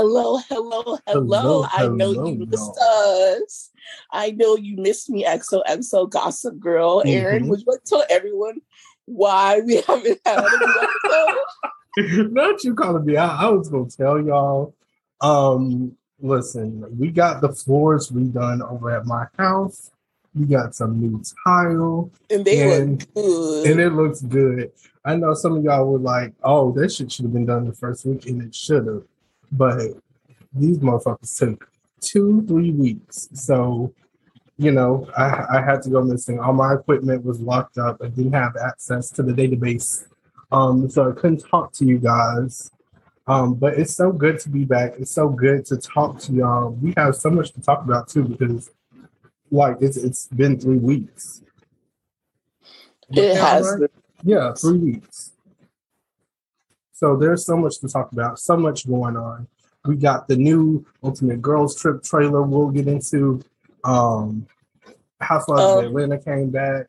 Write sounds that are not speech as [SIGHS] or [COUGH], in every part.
Hello, hello, hello. Hello, I know hello, you missed y'all. us. I know you missed me, XOXO Gossip Girl. Aaron, Mhm. would you like to tell everyone why we [LAUGHS] haven't had a new episode? [LAUGHS] Not you calling me out. I was gonna tell y'all. Um, listen, we got the floors redone over at my house. We got some new tile, And they And- look good. and it looks good. I know some of y'all were like, "Oh, that shit should have been done the first week," and it should have. But these motherfuckers took two, three weeks. So, you know, I, I had to go missing. All my equipment was locked up. I didn't have access to the database, um, so I couldn't talk to you guys. Um, but it's so good to be back. It's so good to talk to y'all. We have so much to talk about too because, like, it's it's been three weeks. it has right? Yeah, three weeks. So there's so much to talk about, so much going on. We got the new Ultimate Girls Trip trailer we'll get into. Um Housewives Um, of Atlanta came back.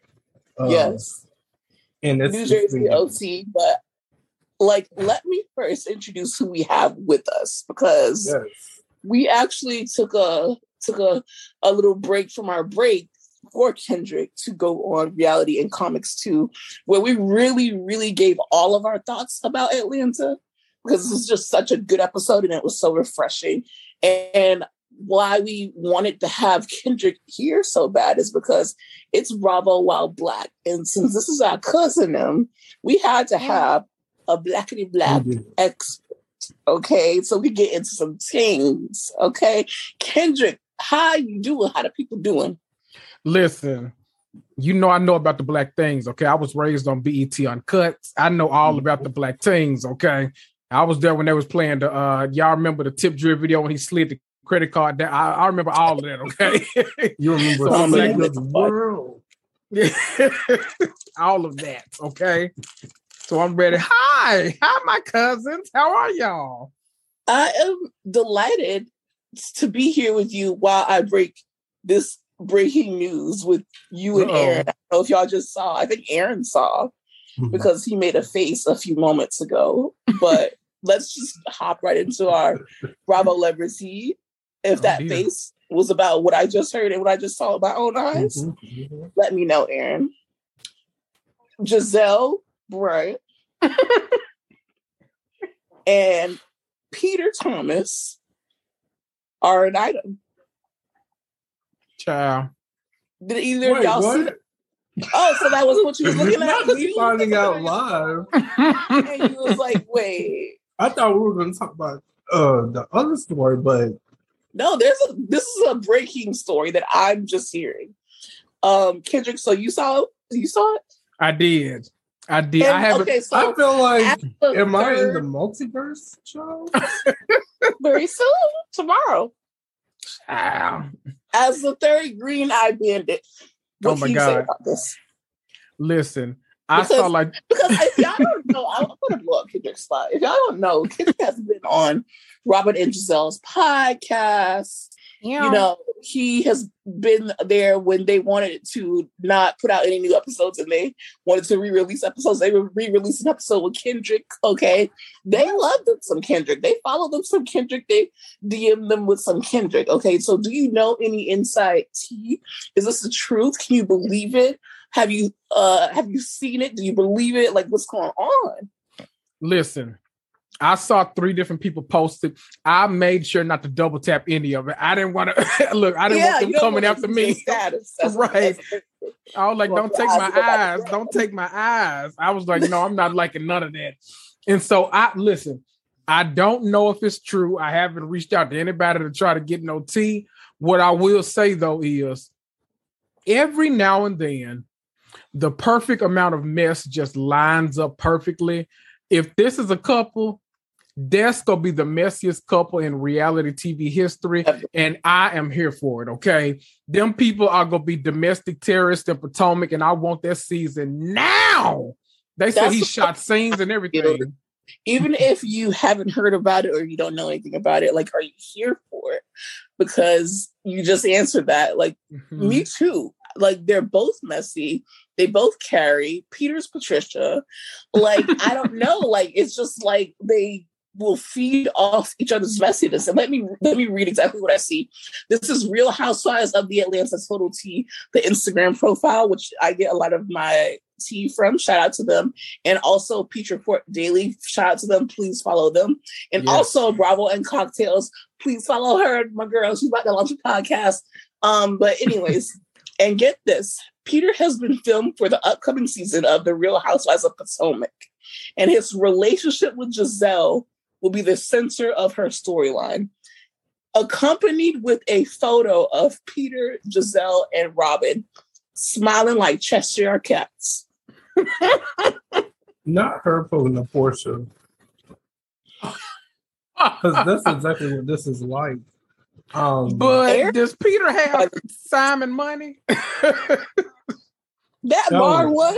Um, yes. And it's New Jersey OT, but like let me first introduce who we have with us because Yes. we actually took a took a, a little break from our break for Kendrick to go on reality and comics too, where we really, really gave all of our thoughts about Atlanta because this was just such a good episode and it was so refreshing. And why we wanted to have Kendrick here so bad is because it's Bravo while black. And since this is our cousin, them, we had to have a blackity black We did. expert. Okay, so we get into some things. Okay, Kendrick, how you doing? How the people doing? Listen, you know I know about the black things, okay? I was raised on BET Uncut. I know all about the black things, okay? I was there when they was playing the uh y'all remember the tip drill video when he slid the credit card down. I, I remember all of that, [LAUGHS] okay? You remember So I'm like- the world. [LAUGHS] all of that, okay? So I'm ready. Hi, hi, my cousins. How are y'all? I am delighted to be here with you while I break this breaking news with you and Uh-oh. Aaron. I don't know if y'all just saw. I think Aaron saw because he made a face a few moments ago. But let's just hop right into our BravolebriTEA. If Oh, that dear. face was about what I just heard and what I just saw with my own eyes, Mhm, mhm. let me know, Aaron. Gizelle Bryant and Peter Thomas are an item. Child. Did either of y'all see what? that? Oh, so that wasn't what you was [LAUGHS] looking at? You finding out [LAUGHS] live. And you was like, wait. I thought we were going to talk about uh the other story, but No, there's a this is a breaking story that I'm just hearing. Um, Kendrick, so you saw you saw it? I did. I did. I haven't okay, so I feel like am I in the multiverse show? [LAUGHS] very soon tomorrow Child. As the third green eye bandit. Oh What my you say God. about this? Listen, I Because- saw like [LAUGHS] Because if y'all don't know, I'm gonna blow up Kendrick's spot. If y'all don't know, Kendrick has been on Robert and Gizelle's podcast. You know, he has been there when they wanted to not put out any new episodes and they wanted to re-release episodes. They were re-releasing an episode with Kendrick. Okay. They love them some Kendrick. They follow them some Kendrick. They DM them with some Kendrick. Okay. So do you know any inside tea? Is this the truth? Can you believe it? Have you uh have you seen it? Do you believe it? Like what's going on? Listen, I saw three different people post it. I made sure not to double tap any of it. I didn't want to [LAUGHS] look. I didn't want them coming after me. Status. That's- [LAUGHS] Right. that's- I was like, "Don't take my eyes go back eyes. to Don't take my eyes." I was like, "No, I'm not liking none of that." And so I listen. I don't know if it's true. I haven't reached out to anybody to try to get no tea. What I will say though is, every now and then, the perfect amount of mess just lines up perfectly. If this is a couple, that's gonna be the messiest couple in reality TV history, and I am here for it. Okay, them people are gonna be domestic terrorists in Potomac, and I want that season now. They said he shot scenes and [LAUGHS] everything. even if you haven't heard about it or you don't know anything about it, like, are you here for it? Because you just answered that. Like, Mhm. me too. Like, they're both messy. They both carry. Peter's Patricia. Like, I don't [LAUGHS] know. Like, it's just like they will feed off each other's messiness. And let me let me read exactly what I see. This is Real Housewives of the Atlanta Total T, the Instagram profile, which I get a lot of my tea from. Shout out to them. And also Peach Report Daily. Shout out to them. Please follow them. And yes. also Bravo and Cocktails. Please follow her, my girl. She's about to launch a podcast. Um, but anyways, [LAUGHS] and get this. Peter has been filmed for the upcoming season of The Real Housewives of Potomac. And his relationship with Gizelle will be the center of her storyline, accompanied with a photo of Peter, Gizelle, and Robyn smiling like Cheshire cats. [LAUGHS] Not her pulling a Porsha. Because that's exactly what this is like. Um, but does Peter have Simon money? [LAUGHS] that no. bar one,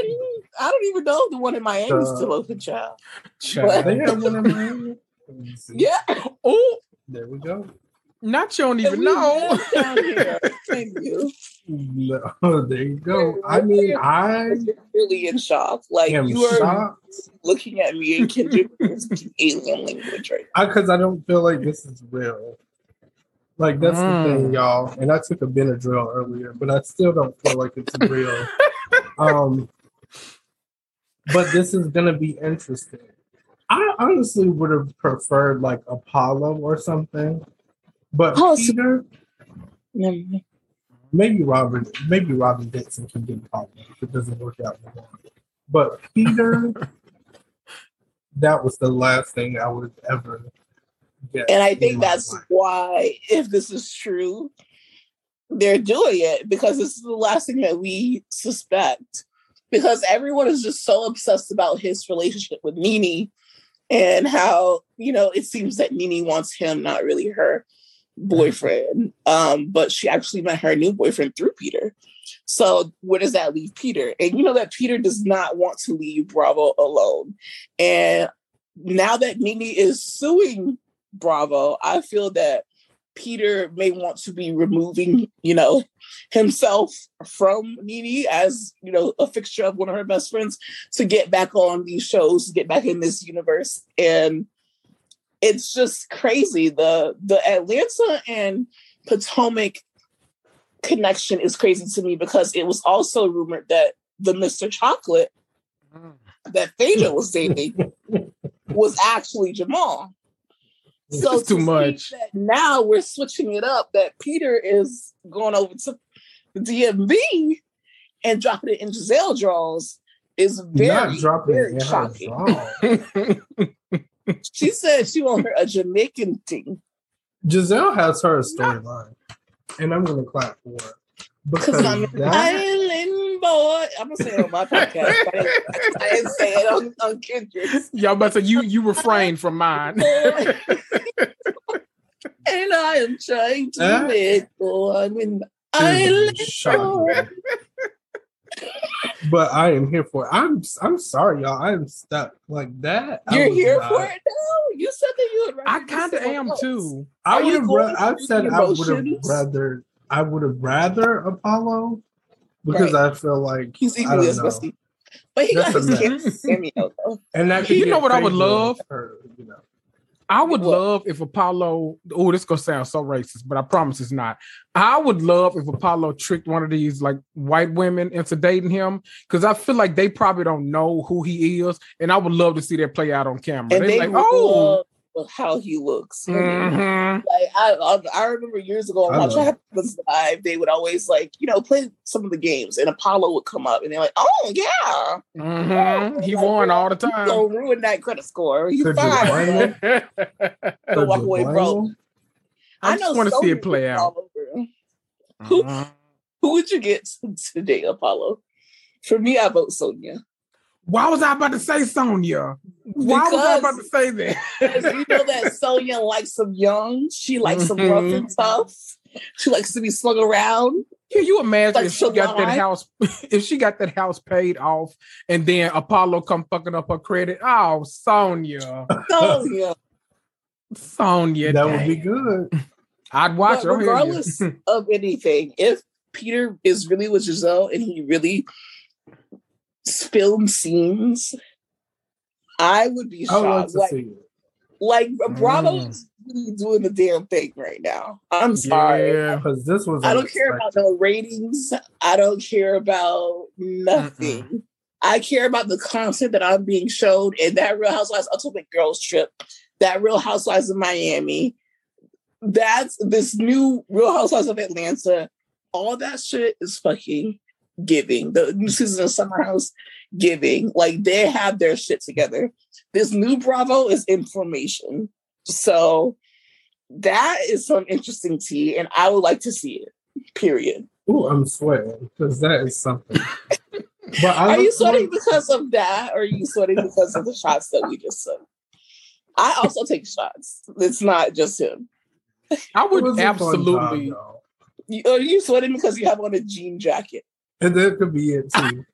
I don't even know the one in Miami is uh, still open, child. child. They have one in Miami. Yeah. [COUGHS] Oh, there we go. Not you don't even know. [LAUGHS] Thank you. No, [LAUGHS] there you go. I mean, I really in shock. Like you are shocked. looking at me and Kendrick [LAUGHS] alien language right Because I, I, don't feel like this is real. Like that's mm. the thing, mm. y'all. And I took a Benadryl earlier, but I still don't feel like it's real. um, but this is gonna be interesting. I honestly would have preferred like Apollo or something, but oh, Peter, so- maybe Robert, maybe Robyn Dixon can get Apollo if it doesn't work out. But Peter, [LAUGHS] that was the last thing I would ever get. And I think that's life. why, if this is true, they're doing it because this is the last thing that we suspect. Because everyone is just so obsessed about his relationship with NeNe and how you know it seems that NeNe wants him, not really her boyfriend. Um, but she actually met her new boyfriend through Peter. So where does that leave Peter? And you know that Peter does not want to leave Bravo alone. And now that NeNe is suing Bravo, I feel that Peter may want to be removing, you know, himself from NeNe as, you know, a fixture of one of her best friends to get back on these shows, get back in this universe. And it's just crazy. The the Atlanta and Potomac connection is crazy to me because it was also rumored that the Mr. Chocolate mm. that Phaedra was dating was actually Jamal. [LAUGHS] So it's too to much. now we're switching it up. That Peter is going over to the DMV and dropping it in Gizelle draws is very, very shocking. she said she want her a Jamaican thing. Gizelle has her storyline, and I'm gonna clap for her because I'm an island boy. I'm gonna say it on my podcast. I, didn't, I didn't say it on, on Kendrick's. Y'all, but you you refrain from mine. [LAUGHS] and I am trying to uh, let go. I'm in island. but I am here for it. I'm I'm sorry, y'all. I'm stuck like that. You're here not. for it now. You said that you would. I kind of am else. too. I would have. Ra- I said I would have rather. I would have rather Apollo because right. I feel like he's equally as busty. But he That's got his cameo though. [LAUGHS] And that you know what I would love. Her, you know. I would what? love if Apollo. Oh, this is gonna sound so racist, but I promise it's not. I would love if Apollo tricked one of these like white women into dating him because I feel like they probably don't know who he is, and I would love to see that play out on camera. And they like, oh, how he looks. Mm-hmm. Like I, I, remember years ago on Watch Happens [LAUGHS] Live, they would always like you know play some of the games, and Apollo would come up, and they're like, "Oh yeah, mm-hmm. he like, won all the time." So ruin that credit score. You fine. so [LAUGHS] walk away, bro. I, I just want to see it play out. Who, uh-huh. who would you get [LAUGHS] today, Apollo? For me, I vote Sonja. Why was I about to say Sonja? Why because, was I about to say that? because you know that [LAUGHS] Sonja likes some young. She likes some rough and mm-hmm. tough. She likes to be slung around. Can you imagine like if she got that house? [LAUGHS] If she got that house paid off, and then Apollo come fucking up her credit? Oh, Sonja. Sonja. [LAUGHS] Sonja. That would be good. I'd watch but her. Regardless of anything, if Peter is really with Gizelle and he really filmed scenes, I would be shocked. Like, Like Bravo mm. is really doing the damn thing right now. I'm sorry. Because this was I don't care about no ratings. I don't care about nothing. Mm-mm. I care about the content that I'm being showed in that Real Housewives Ultimate Girls Trip, that Real Housewives of Miami, that's this new Real Housewives of Atlanta. All that shit is fucking giving. The new season of Summer House giving. Like they have their shit together. This new Bravo is information. So that is some interesting tea, and I would like to see it. Period. Oh, I'm sweating because that is something. [LAUGHS] but are you sweating because of that, or are you sweating because of the shots that we just took? I also take shots. It's not just him. I would absolutely. Time, you, are you sweating because you have on a jean jacket? And [LAUGHS] that could be it too.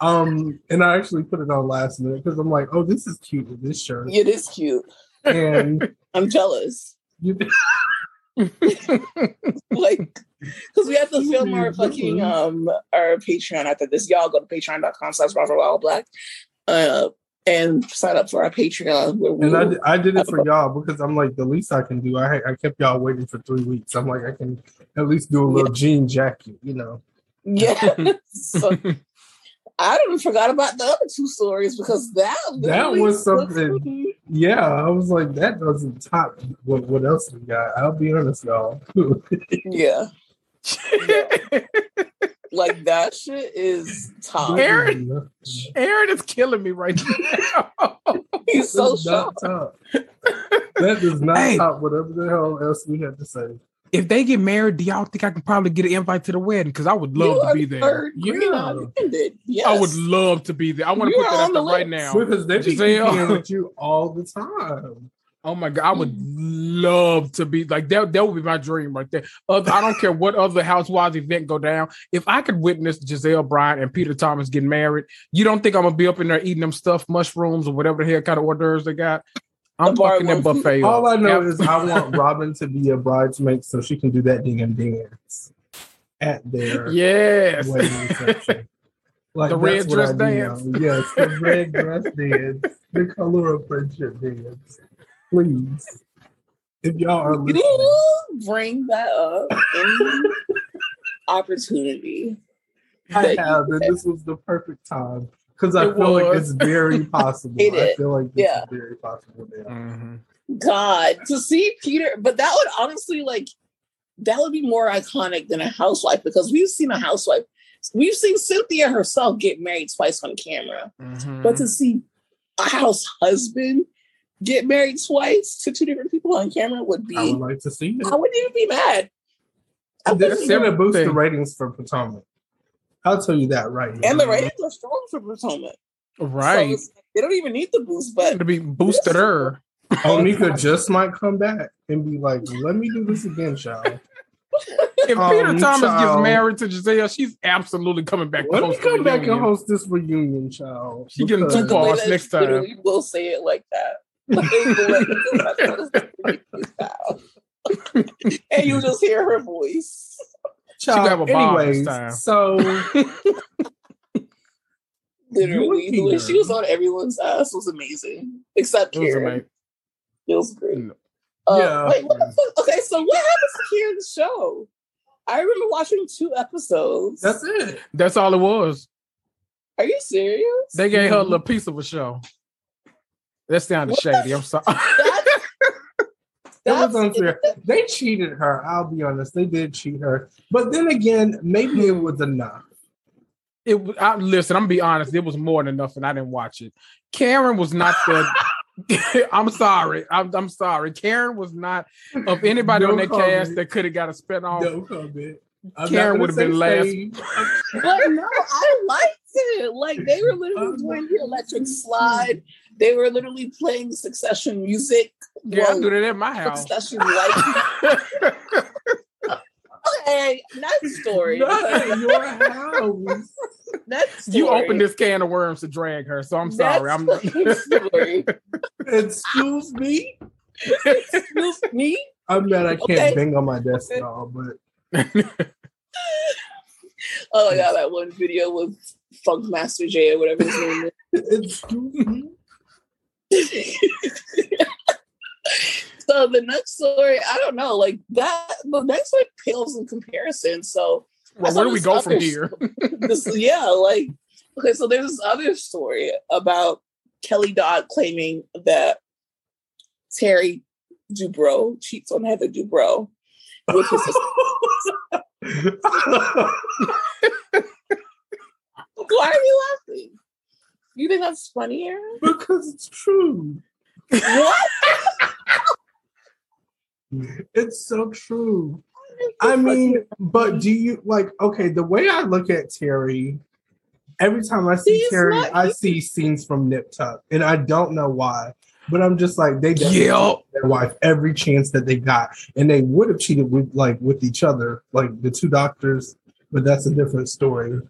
um, and I actually put it on last minute because I'm like, oh, this is cute with this shirt. It is cute. And [LAUGHS] I'm jealous. You, [LAUGHS] like because we have to film our fucking um our Patreon after this. Y'all go to patreon.com slash wild Black uh and sign up for our Patreon. and I, did, I did it for y'all because I'm like the least I can do. I I kept y'all waiting for three weeks. I'm like I can at least do a little yeah. jean jacket, you know. Yeah. [LAUGHS] so, I even forgot about the other two stories because that that was something. Yeah, I was like, that doesn't top what what else we got. I'll be honest, y'all. [LAUGHS] yeah. yeah. [LAUGHS] like that shit is top. Aaron, Aaron is killing me right now. He's so shocked. That does not hey. top whatever the hell else we had to say if they get married, do y'all think I can probably get an invite to the wedding? Because I would love to be there. You Yeah. Yes. I would love to be there. I want to put that up there right now. Because they be with [LAUGHS] you all the time. Oh my god, I would love to be like that. That would be my dream right there. Other, I don't care what other housewives event go down. If I could witness Gizelle Bryant and Peter Thomas getting married, you don't think I'm gonna be up in there eating them stuffed mushrooms or whatever the hell kind of hors d'oeuvres they got? I'm fucking that buffet. All I know is I want Robyn to be a bridesmaid so she can do that damn dance at their [LAUGHS] yes. wedding reception. [LAUGHS] Like the red dress dance. Yes, the [LAUGHS] red dress dance, the color of friendship dance. Please, if y'all are listening, bring that up any opportunity. I have, and this was the perfect time because I it feel was. [LAUGHS] like it's very possible. it I feel like this yeah. very possible. Yeah. Mm-hmm. God, to see Peter, but that would honestly like that would be more iconic than a housewife because we've seen a housewife, we've seen Cynthia herself get married twice on camera, mm-hmm. but to see a house husband get married twice to two different people on camera would be. I would like to see it. I wouldn't even be mad. It's gonna boost the ratings for Potomac. I'll tell you that right now. And the ratings are strong for Potomac. Right. So they don't even need the boost, but to be boosted her. Onika [LAUGHS] just might come back and be like, let me do this again, child. if [LAUGHS] um, Peter Thomas child, gets married to Gizelle, she's absolutely coming back. Let me come back and host this reunion, child. She getting two balls next time. We will say it like that. [LAUGHS] and you just hear her voice. Child, anyways, so [LAUGHS] literally the way she was on everyone's ass was amazing, except Karen. It was great. Uh, yeah. Wait, okay, so what happens to Karen's show? I remember watching two episodes. That's it. That's all it was. Are you serious? They gave her a little piece of a show. That sounded shady. I'm sorry. [LAUGHS] That was unfair. [LAUGHS] They cheated her. I'll be honest. They did cheat her. But then again, maybe it was enough. It I, listen. I'm gonna be honest. It was more than enough, and I didn't watch it. Karen was not the. [LAUGHS] I'm sorry. I'm, I'm, sorry. Karen was not of anybody on that cast that could have got a spin off. No comment. Karen would have been last. [LAUGHS] but no, I liked it. Like they were literally doing the electric slide. They were literally playing Succession music. Yeah, I do that at my house. Succession like. [LAUGHS] okay, next story. Not your house. [LAUGHS] You opened this can of worms to drag her, so I'm sorry. I'm story. [LAUGHS] Excuse me. Excuse me. I'm mad I can't okay. bang on my desk at all, but oh yeah, that one video with Funk Master J or whatever his name is. Excuse me. So the next story, I don't know, like that. The next one pales in comparison. So well, where do we go from here? this, yeah, like okay. So there's this other story about Kelly Dodd claiming that Terry Dubrow cheats on Heather Dubrow with his [LAUGHS] Why are you laughing? You think that's funnier? Because it's true. What? [LAUGHS] it's so true. I mean, but do you like okay, the way I look at Terry, every time I see He's Terry, not- I see scenes from Nip Tuck, and I don't know why. But I'm just like they definitely Yep. cheated their wife every chance that they got, and they would have cheated with like with each other, like the two doctors. But that's a different story.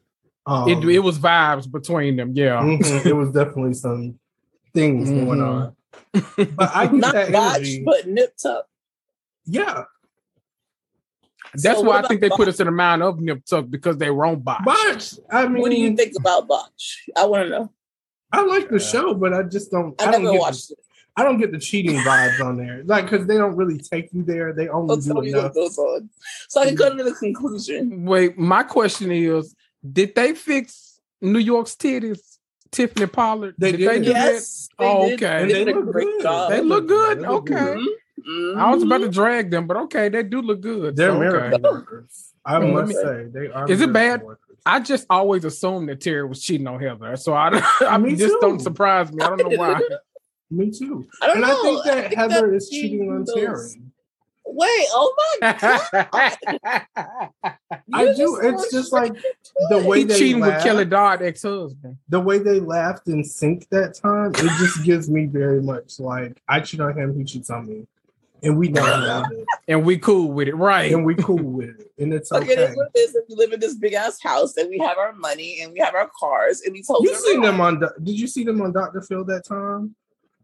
Um, It, it was vibes between them. Yeah. mhm, it was definitely some things going Mhm. on. [LAUGHS] But I get Not that botch, energy. but nipped up. Yeah, That's So why I think about they put us in the mind of Nip Tuck because they were on botch. but I mean, What do you think about botch? I want to know. I like the show, but I just don't. I, I, don't never get watched the, it. I don't get the cheating vibes on there, like because they don't really take you there. They only Don't do tell me enough. what goes on, so I can come to the conclusion. Wait, my question is: Did they fix New York's titties? Tiffany Pollard. They did did. they do Yes, they Oh, did. okay. They did They a look great good. job. They look good. They look Okay. good. Mhm. I was about to drag them, but okay, they do look good. They're so, okay. miracle workers. I Mm, must say they are. Is it bad? workers. I just always assumed that Terry was cheating on Heather, so I, [LAUGHS] I Me just don't surprise me. I don't know why. [LAUGHS] Me too. I don't and know. I think that think Heather that is cheating on Terry. Wait, oh my [LAUGHS] god! I You do. It's just like the way he they cheating with laugh. Kelly Dodd ex-husband. the way they laughed in sync that time, it just gives me very much like I cheat on him, he cheats on me, and we know about it, [LAUGHS] And we cool with it, right? and we cool with it, and it's Okay, okay. that's what it is. If we live in this big ass house and we have our money and we have our cars and we told You are seen them on? Do- Did you see them on Doctor Phil that time?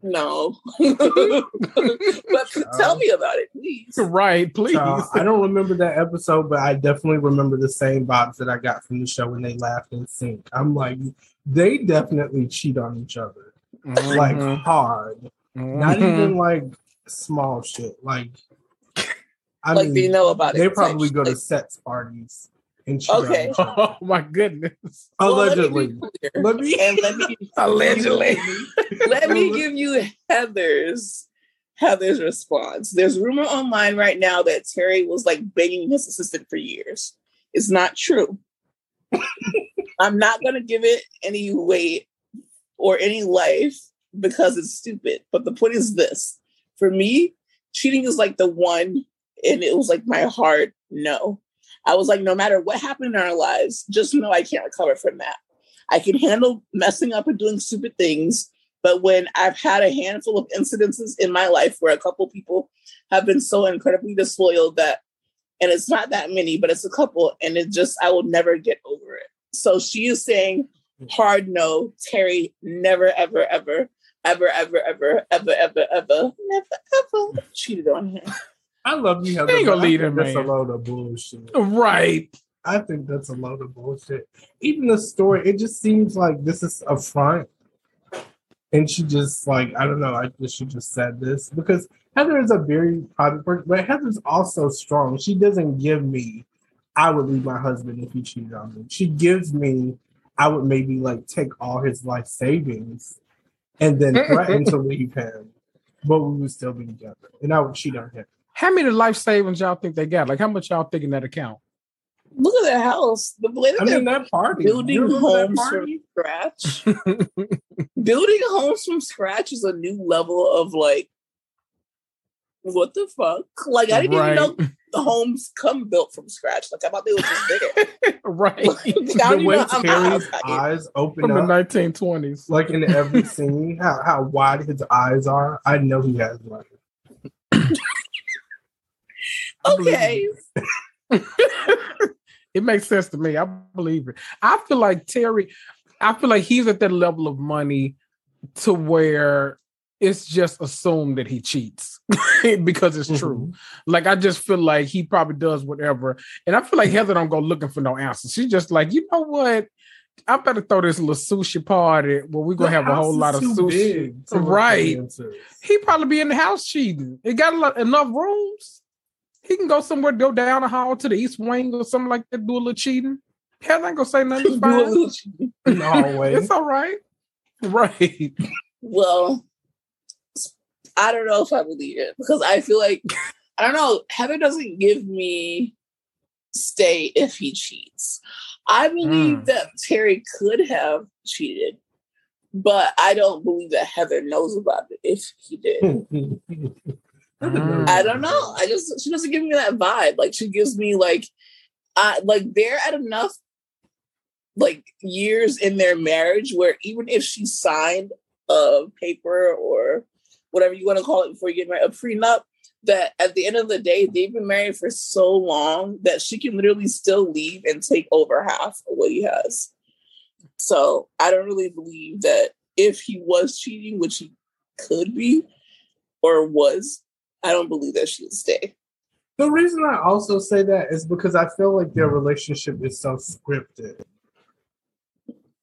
No, [LAUGHS] but tell me about it, please. right, please. Uh, I don't remember that episode, but I definitely remember the same vibes that I got from the show when they laughed in sync. I'm like, they definitely cheat on each other, like Mhm. hard, not Mhm. even like small shit. Like, I like mean, they know about it. they probably shit. go to Like, sex parties and cheat on Okay. [LAUGHS] Oh my goodness. well, Allegedly. be. Let me and let me [LAUGHS] Allegedly. let me [LAUGHS] give you Heather's Heather's response. There's rumor online right now that Terry was like banging his assistant for years. It's not true. I'm not gonna give it any weight or any life because it's stupid. But the point is this: for me, cheating is like the one, and it was like my heart, no. I was like, no matter what happened in our lives, just know I can't recover from that. I can handle messing up and doing stupid things, but when I've had a handful of incidences in my life where a couple people have been so incredibly disloyal that, and it's not that many, but it's a couple, and it just, I will never get over it. So she is saying, hmm. hard no, Terry never, ever, ever, ever, ever, ever, ever, ever, ever, never, ever cheated on him. I love you, Heather. Ain't gonna lead him, That's a load of bullshit. Right. I think that's a load of bullshit. Even the story, it just seems like this is a front. And she just like, I don't know, I guess she just said this because Heather is a very private person, but Heather's also strong. She doesn't give me, I would leave my husband if he cheated on me. She gives me, I would maybe like take all his life savings and then [LAUGHS] threaten to leave him, but we would still be together. And I would cheat on him. How many life savings y'all think they got? Like how much y'all think in that account? Look at that house. The way I mean, that party. building You remember that homes from scratch. [LAUGHS] building homes from scratch is a new level of like, what the fuck? Like I didn't right. even know [LAUGHS] the homes come built from scratch. Like I thought they were just there. [LAUGHS] right. Like, the way know Terry's house got here. eyes open From the nineteen twenties. like in every scene, how, how wide his eyes are, I know he has money. Okay, [LAUGHS] it makes sense to me. I believe it. I feel like Terry, I feel like he's at that level of money to where it's just assumed that he cheats [LAUGHS] because it's true. Like I just feel like he probably does whatever. And I feel like Heather don't go looking for no answers. She's just like, you know what? I better throw this little sushi party where we're gonna The have a whole lot of sushi. big to look Right. He probably be in the house cheating. It got a lot, enough rooms. He can go somewhere, go down the hall to the east wing or something like that, do a little cheating. Hell I ain't gonna say [LAUGHS] nothing. It's fine. In the hallway. It's all right. Right. Well, I don't know if I believe it because I feel like I don't know. Heather doesn't give me stay if he cheats. I believe Mm. that Terry could have cheated, but I don't believe that Heather knows about it if he did. [LAUGHS] Mm. I don't know. I just she doesn't give me that vibe. Like she gives me like I like they're at enough like years in their marriage where even if she signed a paper or whatever you want to call it before you get married, a prenup, that at the end of the day they've been married for so long that she can literally still leave and take over half of what he has. So I don't really believe that if he was cheating, which he could be or was, I don't believe that she would stay. The reason I also say that is because I feel like their relationship is so scripted.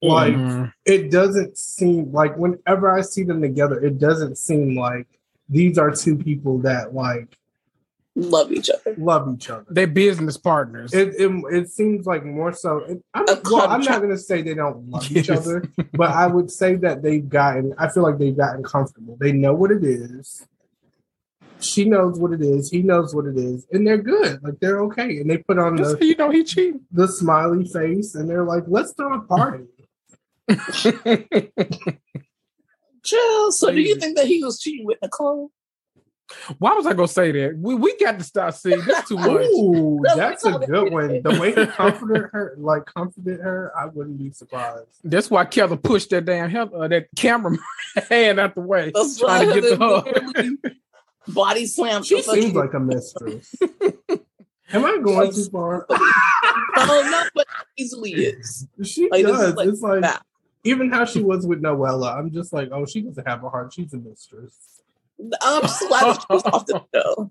Like Mhm. it doesn't seem like whenever I see them together, it doesn't seem like these are two people that like Love each other. love each other. They're business partners. It it, it seems like more so. it- I'm, well, I'm not going to say they don't love [LAUGHS] each other, but I would say that they've gotten. I feel like they've gotten comfortable. They know what it is. She knows what it is. He knows what it is, and they're good. Like they're okay, and they put on That's the you know he cheating. the smiley face, and they're like, "Let's throw a party." [LAUGHS] Chill. So, do you think that he was cheating with Nicole? Why was I gonna say that? We we got to stop seeing that's too much. [LAUGHS] Ooh, that's a good one. The way he [LAUGHS] comforted her, like comforted her, I wouldn't be surprised. That's why Keller pushed that damn hell, uh, that camera hand out the way, That's trying to get the hug. Body slammed. She the fucking- seems like a mistress. [LAUGHS] Am I going too far? [LAUGHS] Oh no, but easily is. She Like, does. like it's like even how she was with Noella. I'm just like, oh, she doesn't have a heart. She's a mistress. I'm that off the [LAUGHS] show.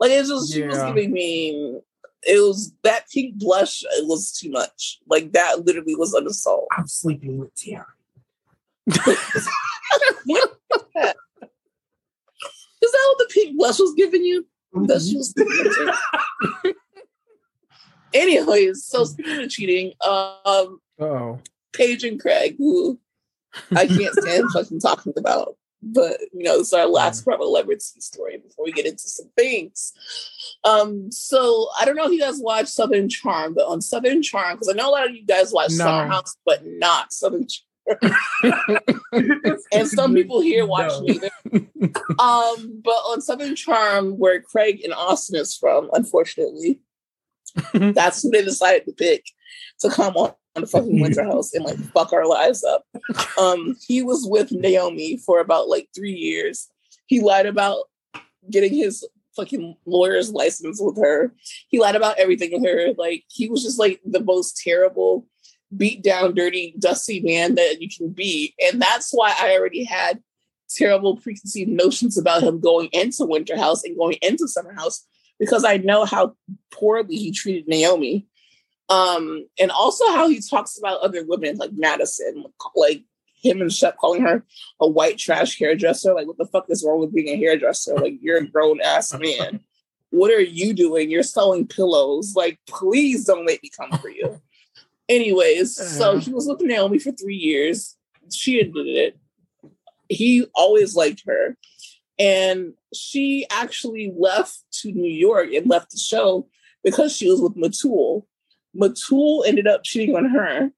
Like it's just she was giving me. It was that pink blush. It was too much. Like that literally was an assault. I'm sleeping with Tiara. Is that? What the pink blush was giving you? That she was giving [LAUGHS] it to? Anyways, so speaking of cheating, um, Oh, Paige and Craig, who I can't stand [LAUGHS] fucking talking about. But you know, this is our last Bravo celebrity story before we get into some things. Um, so I don't know if you guys watch Southern Charm, but on Southern Charm, because I know a lot of you guys watch No. Summer House, but not Southern Charm. [LAUGHS] and some people here watch No. neither. Um, but on Southern Charm, where Craig and Austen is from, unfortunately, [LAUGHS] that's who they decided to pick to come on, on the fucking Winter [LAUGHS] House and like fuck our lives up. Um, he was with Naomi for about like three years. He lied about getting his fucking lawyer's license with her. He lied about everything with her. Like he was just like the most terrible, beat down, dirty, dusty man that you can be. And that's why I already had terrible preconceived notions about him going into Winter House and going into Summer House because I know how poorly he treated Naomi. Um, and also how he talks about other women like Madison, like him and Shep calling her a white trash hairdresser. Like, what the fuck is wrong with being a hairdresser? Like, you're a grown ass man. What are you doing? You're selling pillows. Like, please don't make me come for you. Anyways, so Yeah. he was with Naomi for three years. She admitted it. He always liked her. And she actually left to New York and left the show because she was with Metul. Metul ended up cheating on her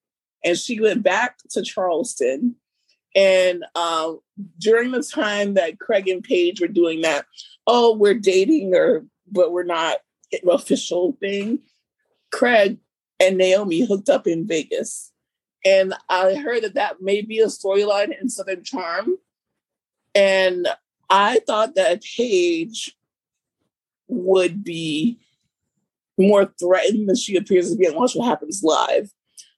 and she went back to Charleston. And um, during the time that Craig and Paige were doing that, oh, we're dating or but we're not official thing, Craig and Naomi hooked up in Vegas. And I heard that that may be a storyline in Southern Charm. And I thought that Paige would be more threatened than she appears to be in Watch What Happens Live.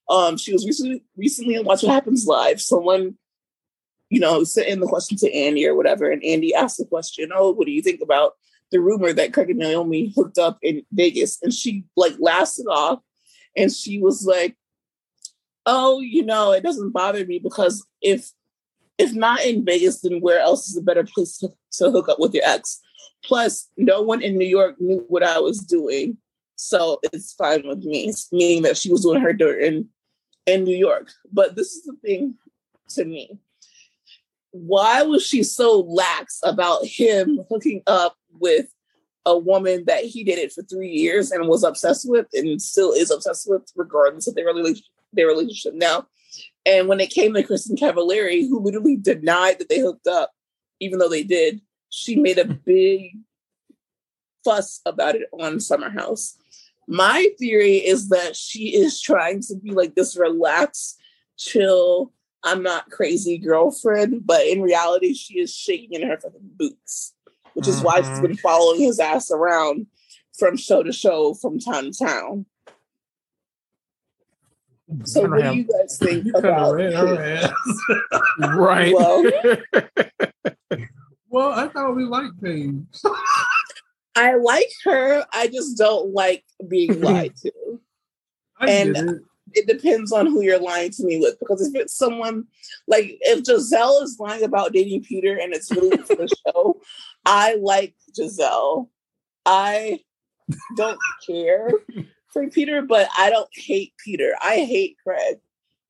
Um, she was recently recently on Watch What Happens Live. Someone, you know, sent in the question to Andy or whatever, and Andy asked the question, "Oh, what do you think about the rumor that Craig and Naomi hooked up in Vegas?" And she like laughed it off, and she was like, oh, you know, it doesn't bother me because if if not in Vegas, then where else is a better place to, to hook up with your ex? Plus, no one in New York knew what I was doing. So it's fine with me, meaning that she was doing her dirt in, in New York. But this is the thing to me. Why was she so lax about him hooking up with a woman that he dated for three years and was obsessed with and still is obsessed with, regardless of their relationship, their relationship now? And when it came to Kristin Cavallari, who literally denied that they hooked up, even though they did, she made a [LAUGHS] big fuss about it on Summer House. My theory is that she is trying to be like this relaxed, chill, I'm not crazy girlfriend, but in reality, she is shaking in her fucking boots, which is mm-hmm. why she's been following his ass around from show to show, from town to town. So what do you guys think about [LAUGHS] right? Well, [LAUGHS] well, I thought we liked Paige. I like her. I just don't like being [LAUGHS] lied to. I and it. depends on who you're lying to me with. Because if it's someone like if Gizelle is lying about dating Peter and it's really for the [LAUGHS] show, I like Gizelle. I don't care for Peter, but I don't hate Peter. I hate Craig.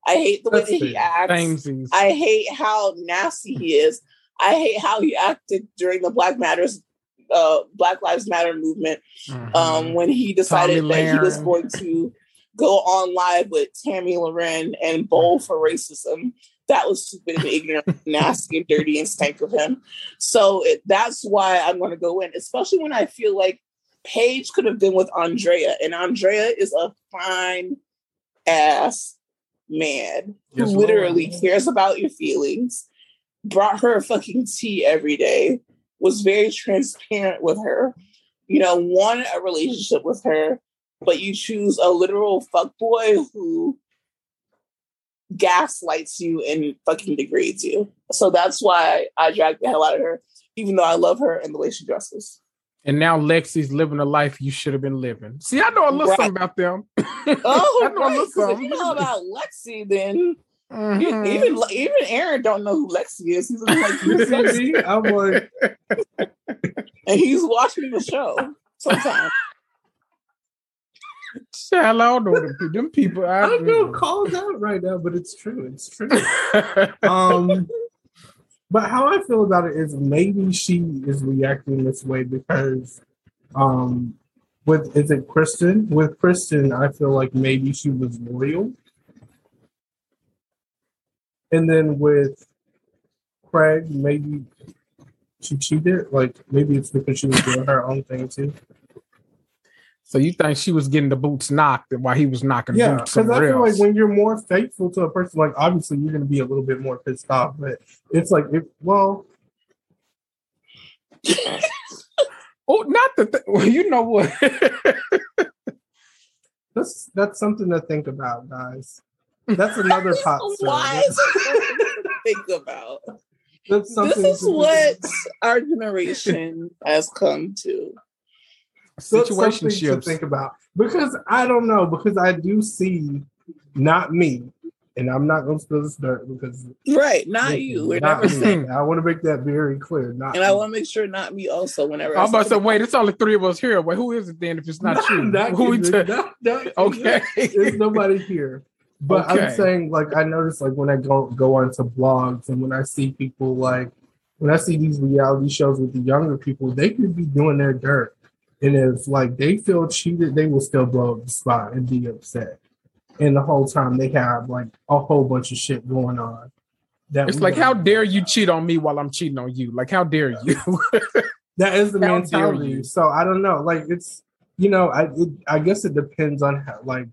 I hate the way That's that he acts. I hate how nasty he is. I hate how he acted during the Black Matters uh, Black Lives Matter movement mm-hmm. um, when he decided that he was going to go on live with Tomi Lahren and bowl for racism. That was stupid and ignorant, [LAUGHS] nasty and dirty and stank of him. So it, that's why I'm going to go in, especially when I feel like Paige could have been with Andrea, and Andrea is a fine ass man who yes, literally Lord. cares about your feelings. Brought her a fucking tea every day was very transparent with her, you know, wanted a relationship with her, but you choose a literal fuckboy who gaslights you and fucking degrades you. So that's why I dragged the hell out of her, even though I love her and the way she dresses. And now Lexi's living a life you should have been living. See, I know a little right. something about them. [LAUGHS] Oh, I know right. If you know about Lexi, then Mm-hmm. Even even Aaron don't know who Lexi is. He's like, Lexi. [LAUGHS] I'm like, and he's watching the show sometimes. Shall I don't know them, them people. I, [LAUGHS] I feel called out right now, but it's true. It's true. [LAUGHS] um, but how I feel about it is maybe she is reacting this way because, um, with is it Kristen? With Kristen, I feel like maybe she was loyal and then with Craig, maybe she cheated. Like maybe it's because she was doing her own thing too. So you think she was getting the boots knocked while he was knocking yeah, boots because I feel like when you're more faithful to a person, like obviously you're going to be a little bit more pissed off, but it's like, it, well. [LAUGHS] oh, not the th- well, you know what? [LAUGHS] that's that's something to think about, guys. [LAUGHS] That's another pot. Why think about? That's this is what our generation has come to. Situation to think about because I don't know because I do see not me, and I'm not going to spill this dirt because right, not you. We're not never saying. I want to make that very clear. Not and me. I want to make sure not me also. Whenever I'm about to say, wait, it's only three of us here. Wait, who is it then? If it's not, not you, [LAUGHS] not who we t- not, not, [LAUGHS] okay, there's nobody here. But okay. I'm saying, like, I notice, like, when I go go onto blogs and when I see people, like, when I see these reality shows with the younger people, they could be doing their dirt, and if like they feel cheated, they will still blow up the spot and be upset. And the whole time they have like a whole bunch of shit going on. That it's like, how dare you cheat on me while I'm cheating on you? Like, how dare you? [LAUGHS] that is the how mentality. So I don't know. Like, it's you know, I it, I guess it depends on how like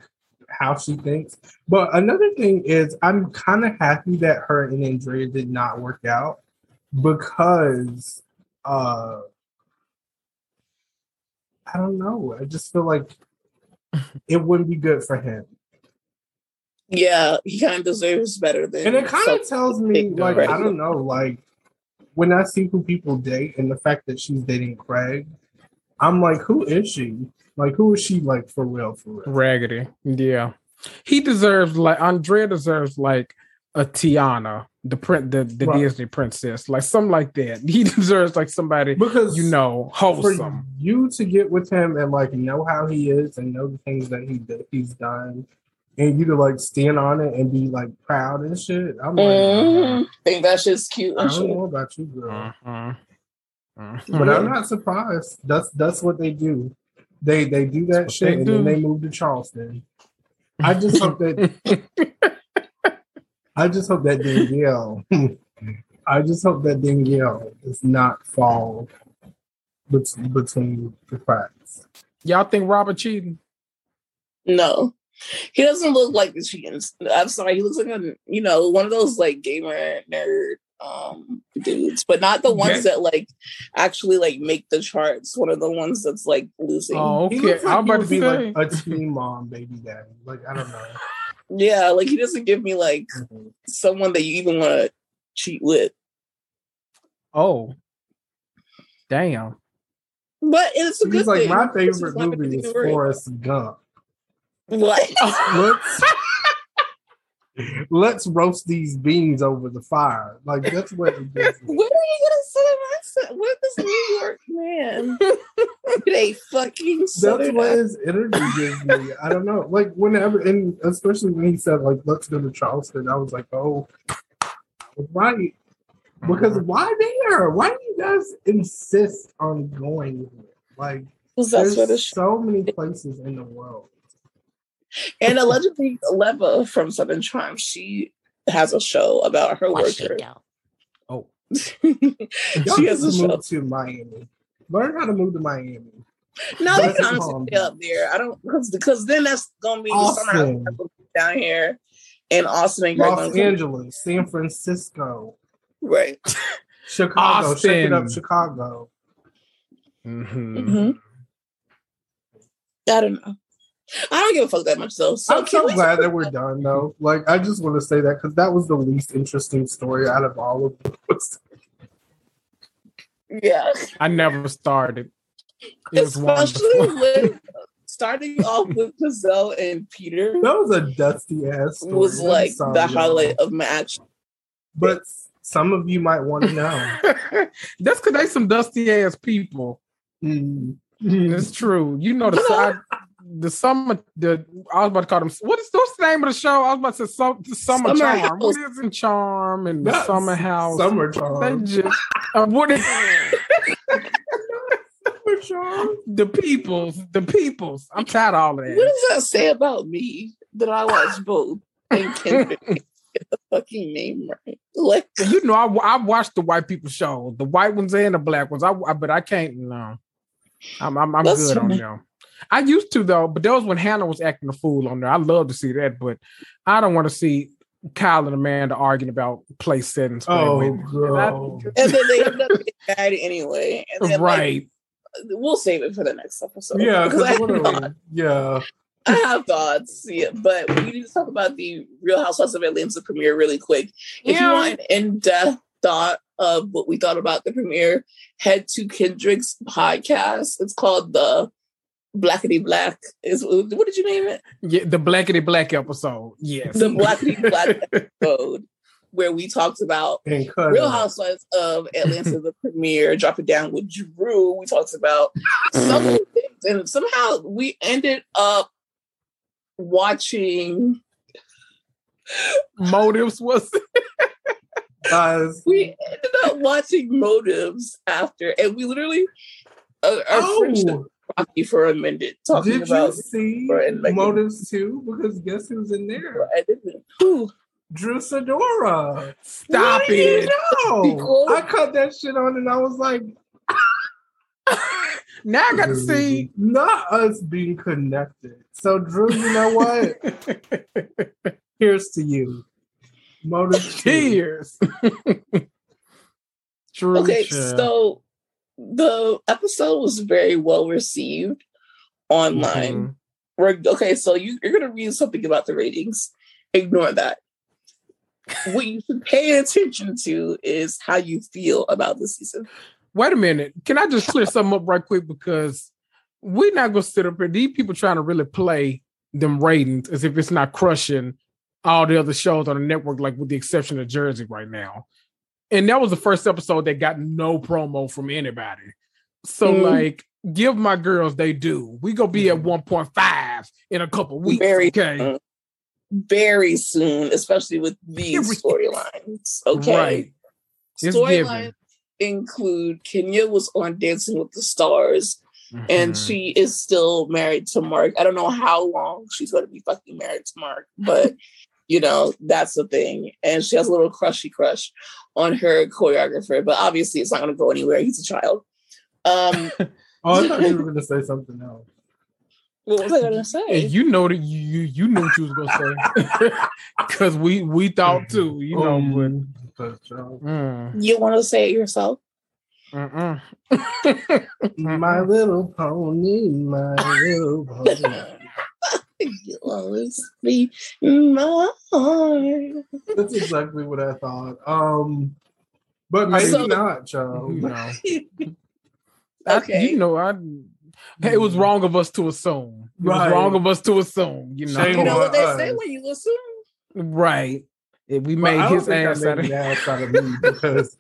how she thinks. But another thing is, I'm kind of happy that her and Andrea did not work out because uh I don't know. I just feel like it wouldn't be good for him. Yeah, he kind of deserves better than. And it kind of tells me, like, I don't know, like when I see who people date and the fact that she's dating Craig, I'm like, who is she? Like, who is she like for real? For real? Raggedy. Yeah. He deserves like Andrea deserves like a Tiana, the print the, the right. Disney princess, like something like that. [LAUGHS] He deserves like somebody because you know wholesome. you to get with him and like know how he is and know the things that he he's done, and you to like stand on it and be like proud and shit. I'm like, mm-hmm. think that's just cute. I don't know about you, girl. Uh-huh. Uh-huh. But I'm not surprised. That's that's what they do. They they do that that's shit and do. then they move to Charleston. I just hope that [LAUGHS] I just hope that Danielle, [LAUGHS] I just hope that Danielle does not fall between the cracks. Y'all think Robert cheating? No, he doesn't look like the cheating. I'm sorry, he looks like a you know one of those like gamer nerd um dudes, but not the ones that like actually like make the charts. One of the ones that's like losing. Oh, okay. Like I'm about to be say. like a teen mom, baby daddy. Like I don't know. Yeah, like he doesn't give me like mm-hmm. someone that you even want to cheat with. Oh, damn! But it's a He's good like thing. my favorite movie is Forrest Gump. What? [LAUGHS] Let's, [LAUGHS] let's roast these beans over the fire. Like that's what it is. When are you gonna say What this New York man? [LAUGHS] they fucking That's what his energy gives me. I don't know. Like whenever, and especially when he said like, "Let's go to Charleston," I was like, "Oh, right." Because why there? Why do you guys insist on going here? Like, there's so many places in the world. And allegedly, Leva from Southern Charm, she has a show about her Watch worker. Oh, [LAUGHS] she has to move to Miami. Learn how to move to Miami. No, they can honestly stay up there. I don't because because then that's gonna be Austin. down here in Austin, Los Angeles, San Francisco, right? Chicago, Austin. check it up, Chicago. Mm-hmm. Mm-hmm. I don't know. I don't give a fuck that much though. So I'm so glad that we're done though. Like I just want to say that because that was the least interesting story out of all of those. Yeah. I never started. It Especially with [LAUGHS] starting off with Gizelle and Peter. That was a dusty ass story. Was like the highlight of my action. But some of you might want to know. [LAUGHS] That's because they some dusty ass people. Mm. It's true. You know the side [LAUGHS] the summer the I was about to call them what is what's the name of the show? I was about to say some, the summer, summer charm. House. What is in charm and the summer house? Summer charm. They just uh, what is [LAUGHS] summer charm? The peoples, the peoples. I'm tired of all of that. What does that say about me that I watch [LAUGHS] both and Kendrick? [LAUGHS] the fucking name right. Like you know, I I watched the white people show, the white ones and the black ones. I, I but I can't no. I'm I'm, I'm good on them. I used to though, but that was when Hannah was acting a fool on there. I love to see that, but I don't want to see Kyle and Amanda arguing about place settings. Oh, girl. and then they end up getting [LAUGHS] married anyway. Then, right. Like, we'll save it for the next episode. Yeah, [LAUGHS] I yeah. I have thoughts, yeah, but we need to talk about the Real Housewives of Atlanta premiere really quick. If yeah. you want an in-depth thought of what we thought about the premiere, head to Kendrick's podcast. It's called the Blackity Black is what did you name it? Yeah, the Blackity Black episode. Yes, the Blackity Black [LAUGHS] episode where we talked about Real Housewives of [LAUGHS] Atlanta, the premiere, Drop It Down with Drew. We talked about so many [LAUGHS] things, and somehow we ended up watching Motives. Was Guys, we ended up watching Motives after, and we literally uh, our oh. friendship Rocky for a minute talking Did about you see Motives too? Because guess who's in there? I didn't. Who? Drew Sidora. Stop it. You know? I cut that shit on and I was like, [LAUGHS] now I got to see. Not us being connected. So, Drew, you know what? [LAUGHS] Here's to you. Motive Cheers. [LAUGHS] Drew, okay, so the episode was very well received online. Mm-hmm. Okay, so you, you're going to read something about the ratings. Ignore that. what you should pay attention to is how you feel about the season. Wait a minute. Can I just clear something up right quick? Because we're not going to sit up here. These people trying to really play them ratings as if it's not crushing all the other shows on the network, like with the exception of Jersey right now. And that was the first episode that got no promo from anybody. So mm. like give my girls they do. We gonna be at mm-hmm. 1.5 in a couple weeks. Very, okay. Uh, very soon, especially with these storylines. Okay. Right. Storylines include Kenya was on Dancing with the Stars. Mm-hmm. And she is still married to Mark. I don't know how long she's going to be fucking married to Mark, but [LAUGHS] you know that's the thing. And she has a little crushy crush on her choreographer, but obviously it's not going to go anywhere. He's a child. Um, [LAUGHS] oh, I thought you were going to say something else. What was I gonna say? You know that you you knew what you was gonna say [LAUGHS] because we we thought too, you know. Um, but mm. you want to say it yourself? [LAUGHS] my little pony, my little pony. You always be mine. That's exactly what I thought. Um, but maybe so, not, Charles. [LAUGHS] You know. okay. I, you know, I it was wrong of us to assume. It right. was wrong of us to assume. You know, you know what they say when you assume. Right. If we made his ass out of, [LAUGHS] ass out of me because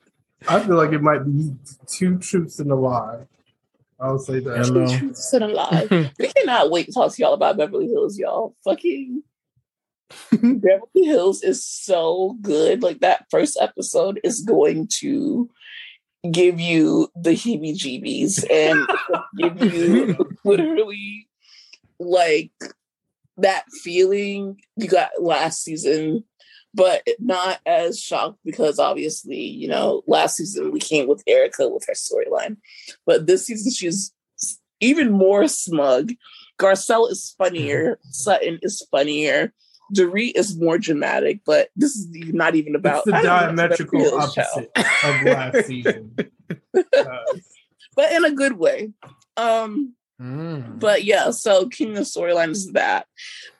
I feel like it might be two truths and a lie. I'll say that. Two truths and a lie. [LAUGHS] we cannot wait to talk to y'all about Beverly Hills, y'all. Fucking Beverly Hills is so good. Like that first episode is going to give you the heebie jeebies and [LAUGHS] give you literally like that feeling you got last season, but not as shocked because obviously, you know, last season we came with Erica with her storyline, but this season she's even more smug. Garcelle is funnier, Sutton is funnier. Dorit is more dramatic, but this is not even about it's the diametrical opposite of last season. Uh, [LAUGHS] but in a good way. Um mm. but yeah, so King of Storyline is that.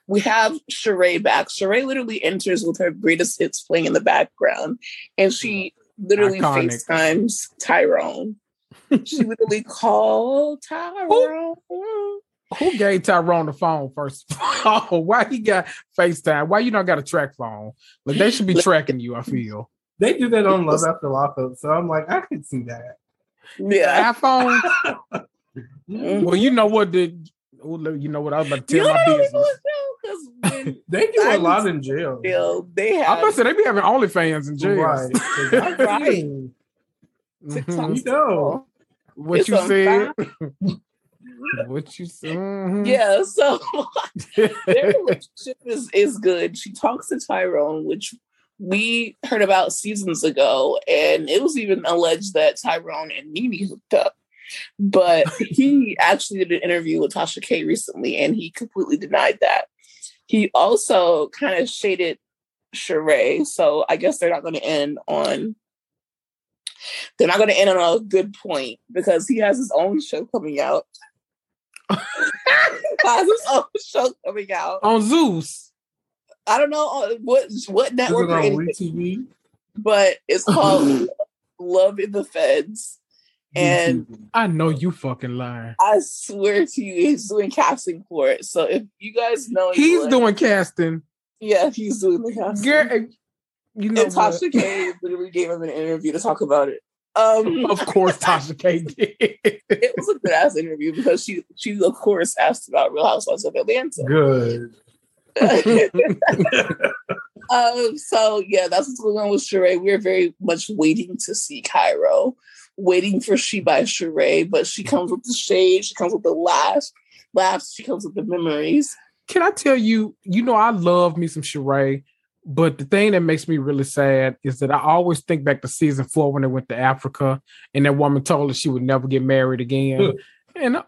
We have Sheree back. Sheree literally enters with her greatest hits playing in the background, and she literally Iconic. FaceTimes Tyrone. she literally [LAUGHS] called Tyrone. Who gave Tyrone the phone first? Oh, [LAUGHS] why he got FaceTime? Why you not got a track phone? Like they should be tracking you. I feel they do that on Love After Lockup, so I'm like, I can see that. Yeah, iPhone. [LAUGHS] Mm-hmm. well, you know what? The you know what I was about to tell my business. [LAUGHS] they do a lot in jail. jail they have. I thought they be having OnlyFans in jail. Right. [LAUGHS] right. Mm-hmm. You know what it's you said. [LAUGHS] what you said. Mm-hmm. Yeah, so their relationship is is good. She talks to Tyrone, which we heard about seasons ago, and it was even alleged that Tyrone and NeNe hooked up. But he actually did an interview with Tasha K recently, and he completely denied that. He also kind of shaded Sheree, so I guess they're not going to end on. They're not going to end on a good point because he has his own show coming out has his own show coming out on Zeus. I don't know uh, what what network or anything, but it's called [CLEARS THROAT] Love in the Feds. And I know you fucking lying. I swear to you, he's doing casting for it. So if you guys know, he's doing casting. Yeah, he's doing the casting. Girl, you know, and Tasha K literally gave him an interview to talk about it. Um, of course, Tasha K [LAUGHS] did. it was a good ass interview because she she of course asked about Real Housewives of Atlanta. Good. [LAUGHS] um, so yeah, that's what's going on with Sheree. We're very much waiting to see Cairo, waiting for She by Sheree, but she comes with the shade, she comes with the laughs, laughs, she comes with the memories. Can I tell you, you know, I love me some Sheree. But the thing that makes me really sad is that I always think back to season four when they went to Africa and that woman told her she would never get married again. Hmm. and [LAUGHS]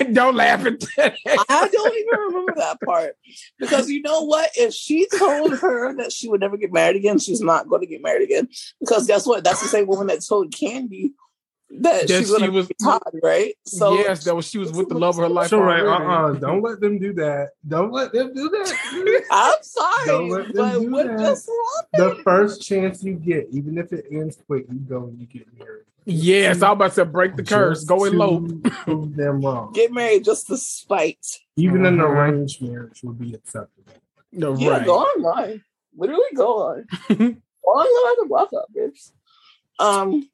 [LAUGHS] don't laugh at that. I don't even remember that part because you know what? If she told her that she would never get married again, she's not going to get married again. Because guess what? That's the same woman that told Candy that she, she was Todd, right? So yes, that was she was with the love of her life. So right, uh, uh don't let them do that. Don't let them do that. [LAUGHS] I'm sorry, don't let them but do what that. just happened? The first chance you get, even if it ends quick, you go and you get married. Yes, I'm about to break the curse. Go to low. Prove them wrong. Get married just to spite. Even an Mhm. arranged marriage would be acceptable. No, Yeah, right. go online. Literally go on. go on the walk up, bitch. Um,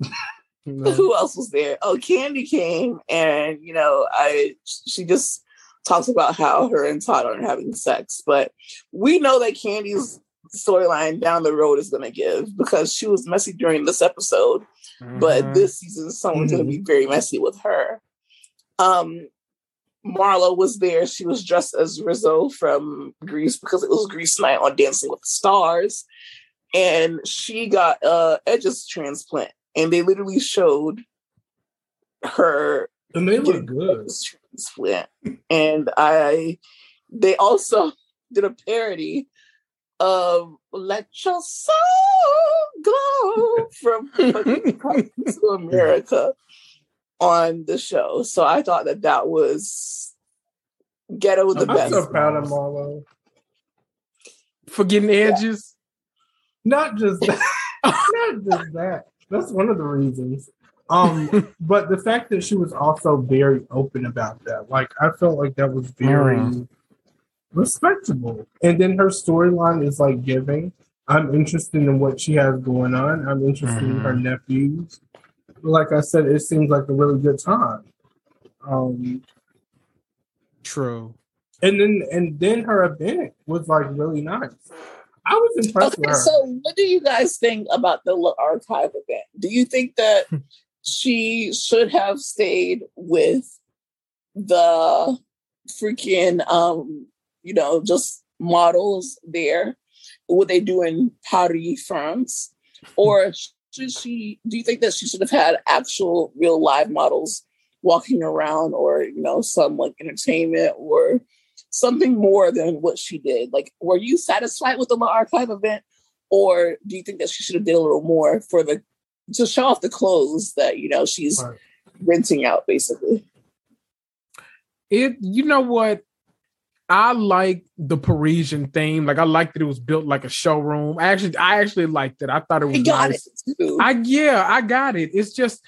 No. who else was there? Oh, Candy came, and you know, I she just talks about how her and Todd aren't having sex, but we know that Candy's storyline down the road is going to give because she was messy during this episode, but Mhm. this season someone's going to be very messy with her. Um, Marlo was there. She was dressed as Rizzo from Grease because it was Grease night on Dancing with the Stars, and she got a edges transplant, and they literally showed her And they look good. transplant. And I, they also [LAUGHS] did a parody of "Let Your Soul Glow" from [LAUGHS] [LAUGHS] to America on the show. So I thought that that was ghetto the I'm best. so proud of Marlo. For getting edges. Not just that. [LAUGHS] not just that. That's one of the reasons. Um, but the fact that she was also very open about that, like I felt like that was very Mm. Respectable. And then her storyline is like giving. I'm interested in what she has going on. I'm interested in her nephews. Like I said, it seems like a really good time. Um, True. and then and then her event was like really nice. I was impressed Okay, with her. so what do you guys think about the archive event? Do you think that [LAUGHS] she should have stayed with the freaking um, you know, just models there? What they do in Paris, France? Hmm. Or should she do you think that she should have had actual real live models walking around or you know some like entertainment or something more than what she did. Like, were you satisfied with the Le'Archive event, or do you think that she should have did a little more for the to show off the clothes that you know she's Right. renting out, basically? It you know what? I like the Parisian theme. Like I liked that it was built like a showroom. I actually I actually liked it. I thought it was I got nice. it too. I yeah, I got it. It's just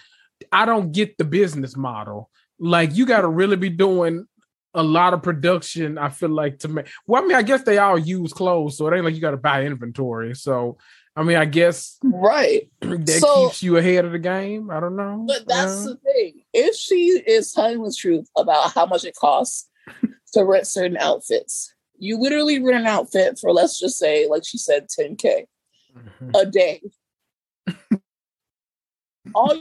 I don't get the business model. Like you got to really be doing a lot of production. I feel like to make. Well, I mean, I guess they all use clothes, so it ain't like you got to buy inventory. So, I mean, I guess right. [CLEARS THROAT] that So- keeps you ahead of the game. I don't know. But that's Uh, the thing. If she is telling the truth about how much it costs to rent certain outfits, you literally rent an outfit for let's just say, like she said, 10K mhm. a day. All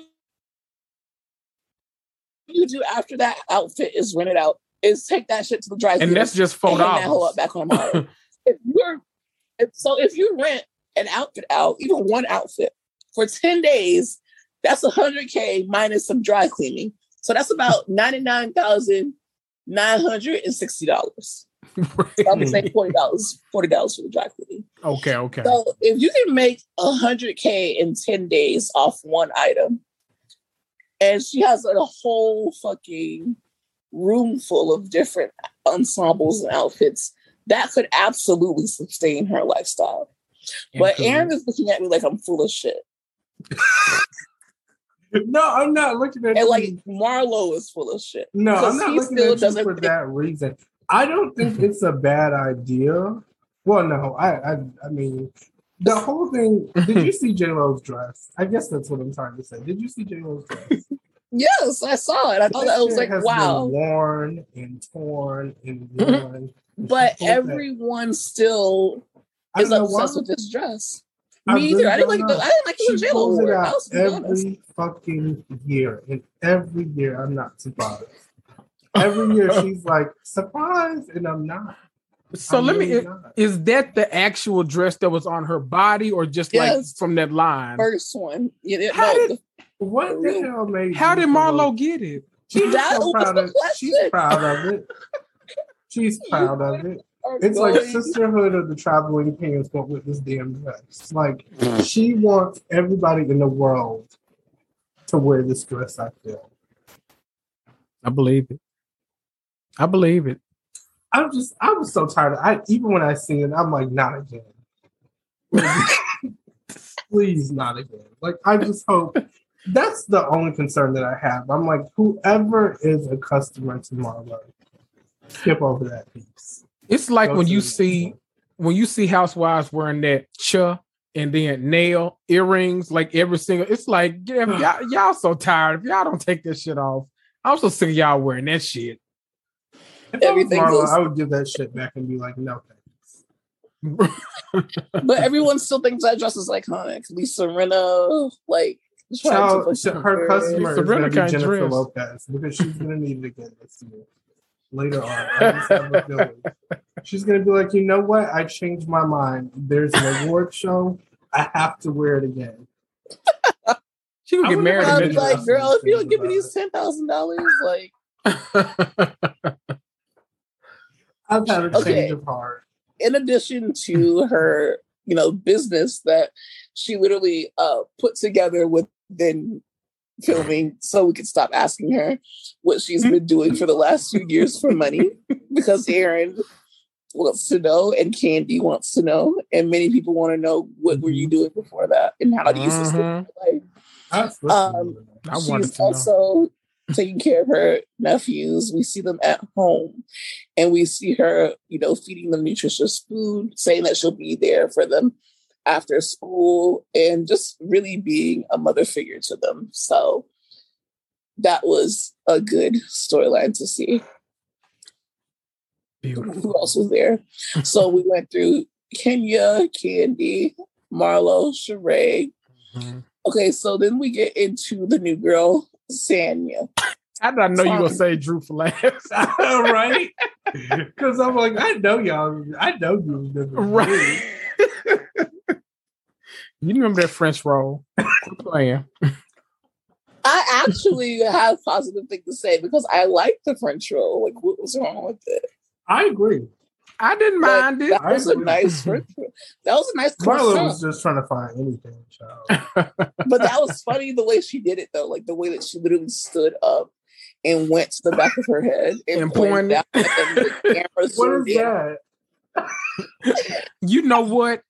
you do after that outfit is rent it out is take that shit to the dry and that's just four hang that up back on [LAUGHS] if you're if, so if you rent an outfit out, even one outfit for 10 days, that's 100k minus some dry cleaning. So that's about $99,960. [LAUGHS] I'm gonna say $40, $40 for the dry cleaning. okay, okay. So if you can make 100k in 10 days off one item, and she has a whole fucking room full of different ensembles and outfits, that could absolutely sustain her lifestyle. But Aaron is looking at me like I'm full of shit. [LAUGHS] no, I'm not looking at And like Marlo is full of shit. No, I'm not looking still at you for think- that reason. I don't think [LAUGHS] it's a bad idea. Well, no, I, I, I mean, the whole thing. Did you see J Lo's dress? I guess that's what I'm trying to say. Did you see J Lo's dress? Yes, I saw it. I thought that was like, wow. worn and torn and [LAUGHS] worn. But pulled that- everyone still is obsessed why. with this dress. I Me either. I didn't like the. I didn't like the She J Lo pulls it wore. out honest. every fucking year, and every year I'm not surprised. Every year [LAUGHS] she's like surprised, and I'm not. so I'm let me. really not. Is that the actual dress that was on her body, or just like from that line? First one. Didn't How know did- What the hell made? How did Marlo get it? She's so proud the of. She's proud of it. [LAUGHS] She's proud of it. It's like sisterhood of the traveling pants, but with this damn dress. Like mm. she wants everybody in the world to wear this dress. I feel. I believe it. I believe it. I'm just. I was so tired. I even when I see it, I'm like, not again. [LAUGHS] Please, not again. Like I just hope That's the only concern that I have. I'm like, whoever is a customer to Marlo, skip over that piece. It's like Go when you see when you see housewives wearing that cha and then nail earrings, like every single. It's like yeah, y'all, y'all so tired. If y'all don't take this shit off, I'm so sick of y'all wearing that shit. If Everything I, Marlo, I would give that shit back and be like, no thanks. but [LAUGHS] everyone still thinks that dress is iconic. Lisa Rinna, like so, so her customer is going to be Jennifer dress. Lopez because she's going to need it again this year. Later on, she's going to be like, you know what? I changed my mind. There's an award show. I have to wear it again. [LAUGHS] she would get married. i like, girl, if you don't give me these ten thousand dollars, like, [LAUGHS] I've had a change okay. of heart. In addition to her, you know, business that she literally uh, put together with then filming so we could stop asking her what she's been doing for the last few years for money because Aaron wants to know and Candy wants to know and many people want to know what were you mm-hmm. doing before that and how do you sustain mm-hmm. your life. Um, she's also taking care of her nephews. We see them at home and we see her, you know, feeding them nutritious food, saying that she'll be there for them after school and just really being a mother figure to them. So that was a good storyline to see. Beautiful. Who else was there? so we went through Kenya, Candy, Marlo, Sheree. Mm-hmm. Okay, so then we get into the new girl, Sanya. I did not know you were gonna say Drew for last. [LAUGHS] right? [LAUGHS] [LAUGHS] Because I'm like, I know y'all. I know you. Right. You remember that French roll? playing. I actually have positive thing to say because I like the French roll. Like, what was wrong with it? I agree. I didn't like, mind it. That was a nice French roll. That was a nice. Marlo was just trying to find anything, child. [LAUGHS] but that was funny the way she did it, though. Like the way that she literally stood up and went to the back of her head and, and pointed out. [LAUGHS] what is that? [LAUGHS] you know what?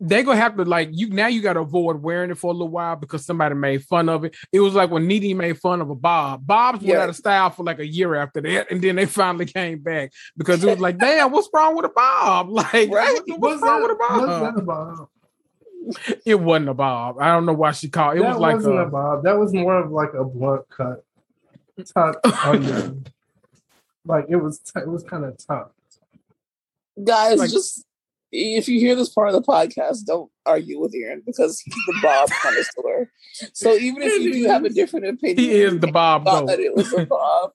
They gonna have to like you now you gotta avoid wearing it for a little while because somebody made fun of it. It was like when Nene made fun of a Bob. Bob's yeah. went out of style for like a year after that, and then they finally came back because it was like, damn, what's wrong with a Bob? [LAUGHS] Like, right? what's, what's wrong that, with a Bob? a Bob? It wasn't a Bob. I don't know why she called it. That was like wasn't a, a Bob. That was more of like a blunt cut, tuck onion. [LAUGHS] Like it was, t- it was kind of tough. Guys, like, just if you hear this part of the podcast, don't argue with Aaron because he's the Bob [LAUGHS] connoisseur. So even if you do have a different opinion, he is the Bob. That it was a [LAUGHS] Bob.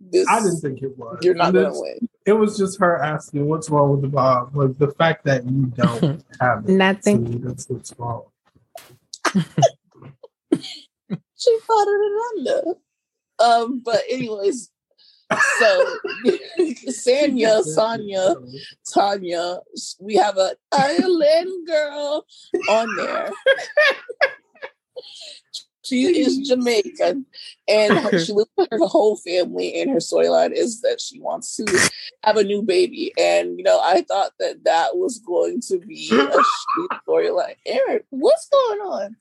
This, I didn't think it was. You're not going to win. It was just her asking, "What's wrong with the Bob?" Like the fact that you don't [LAUGHS] have it. Nothing. That's what's wrong. she thought it under. Um, but anyways, so Sanya, Sonya, Tanya, we have a Ireland girl on there. She is Jamaican, and she lives with her whole family. And her storyline is that she wants to have a new baby. And you know, I thought that that was going to be a storyline. Aaron, what's going on?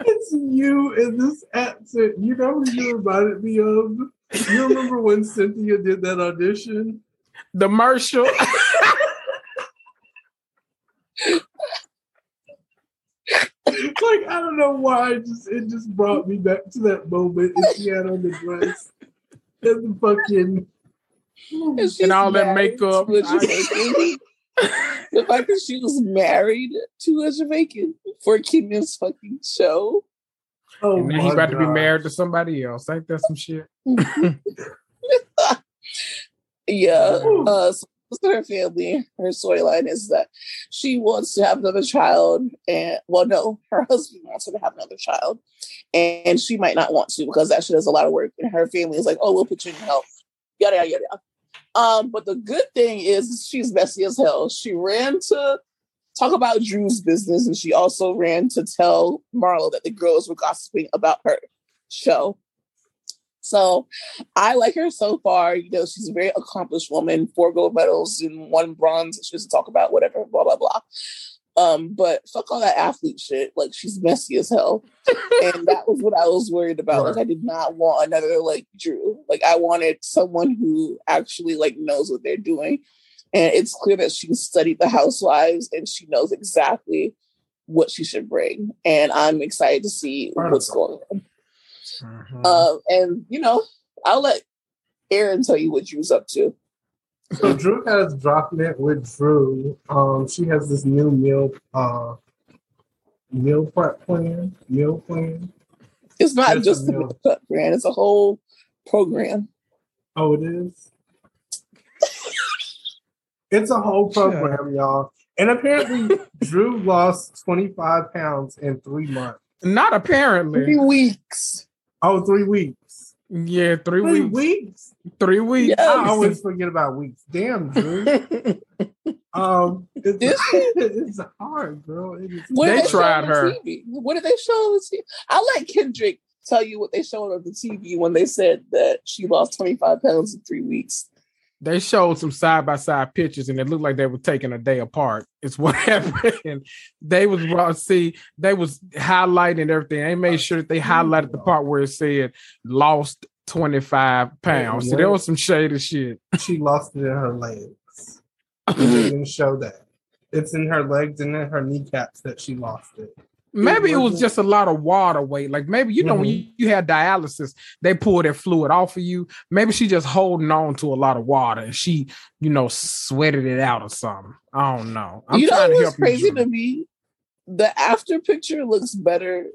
It's you in this accent. You know who you reminded me of? You remember when Cynthia did that audition? The Marshall. [LAUGHS] like I don't know why, it just it just brought me back to that moment. And she had on the dress and the fucking and, and all that makeup. the fact that she was married to a Jamaican for Kenya's fucking show. Oh and then he's about God. to be married to somebody else. Ain't that some shit? [LAUGHS] yeah. Uh, so her family, her storyline is that she wants to have another child, and well, no, her husband wants her to have another child, and she might not want to because that she does a lot of work, and her family is like, "Oh, we'll put you in help." Yada yada yada. Um, but the good thing is she's messy as hell. She ran to talk about Drew's business, and she also ran to tell Marlo that the girls were gossiping about her show. So I like her so far. You know, she's a very accomplished woman, four gold medals and one bronze. She doesn't talk about whatever, blah, blah, blah. Um, but fuck all that athlete shit. Like she's messy as hell. and that was what I was worried about. Right. Like I did not want another like Drew. Like I wanted someone who actually like knows what they're doing. And it's clear that she studied the housewives and she knows exactly what she should bring. And I'm excited to see what's going on. Mm-hmm. Um, and you know, I'll let Aaron tell you what Drew's up to. So Drew has dropped it with Drew. Um, she has this new meal uh meal prep plan. Meal plan. It's not it's just a meal prep plan, it's a whole program. Oh, it is? It's a whole program, yeah. y'all. And apparently [LAUGHS] Drew lost 25 pounds in three months. Not apparently. Three weeks. Oh, three weeks. Yeah, three, three weeks. weeks. Three weeks. Yes. I always forget about weeks. Damn, Drew. [LAUGHS] um, it's, [LAUGHS] it's hard, girl. It is, they, they tried her. TV? What did they show on the TV? I'll let Kendrick tell you what they showed on the TV when they said that she lost 25 pounds in three weeks they showed some side by side pictures and it looked like they were taking a day apart. It's [LAUGHS] what happened. they was see they was highlighting everything. They made sure that they highlighted the part where it said lost 25 pounds. Yeah, so there was some shady shit. She lost it in her legs. [LAUGHS] they didn't show that. It's in her legs and in her kneecaps that she lost it. Maybe it, was just a lot of water weight. Like maybe you know mm-hmm. when you, you had dialysis, they pull that fluid off of you. Maybe she just holding on to a lot of water and she, you know, sweated it out or something. I don't know. I'm you know what's crazy to me? The after picture looks better.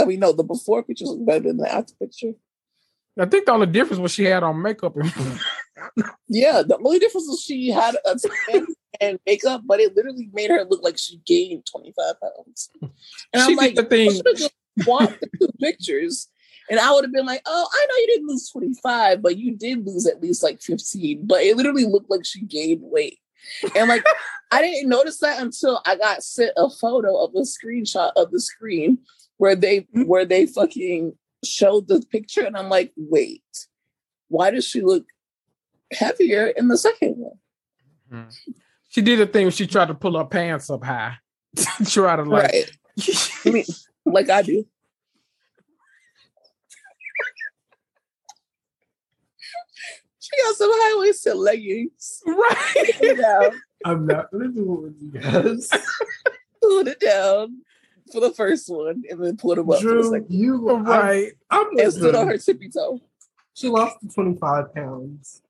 I mean, no, the before picture looks better than the after picture. I think the only difference was she had on makeup. [LAUGHS] [LAUGHS] yeah, the only difference was she had a tan and makeup, but it literally made her look like she gained 25 pounds. And she I'm like, the thing. just want the two pictures. And I would have been like, oh, I know you didn't lose 25, but you did lose at least like 15. But it literally looked like she gained weight. And like, I didn't notice that until I got sent a photo of a screenshot of the screen where they mm-hmm. where they fucking showed the picture. And I'm like, wait, why does she look heavier in the second one? Mm-hmm. She did a thing she tried to pull her pants up high. [LAUGHS] Try to like right. [LAUGHS] I mean, like I do. she got some high waisted leggings. Right. [LAUGHS] I'm not gonna do it with you guys. Pull it down for the first one and then pull it up Drew, for the second. You were right. I'm, I'm and stood on her tippy toe. She lost 25 pounds.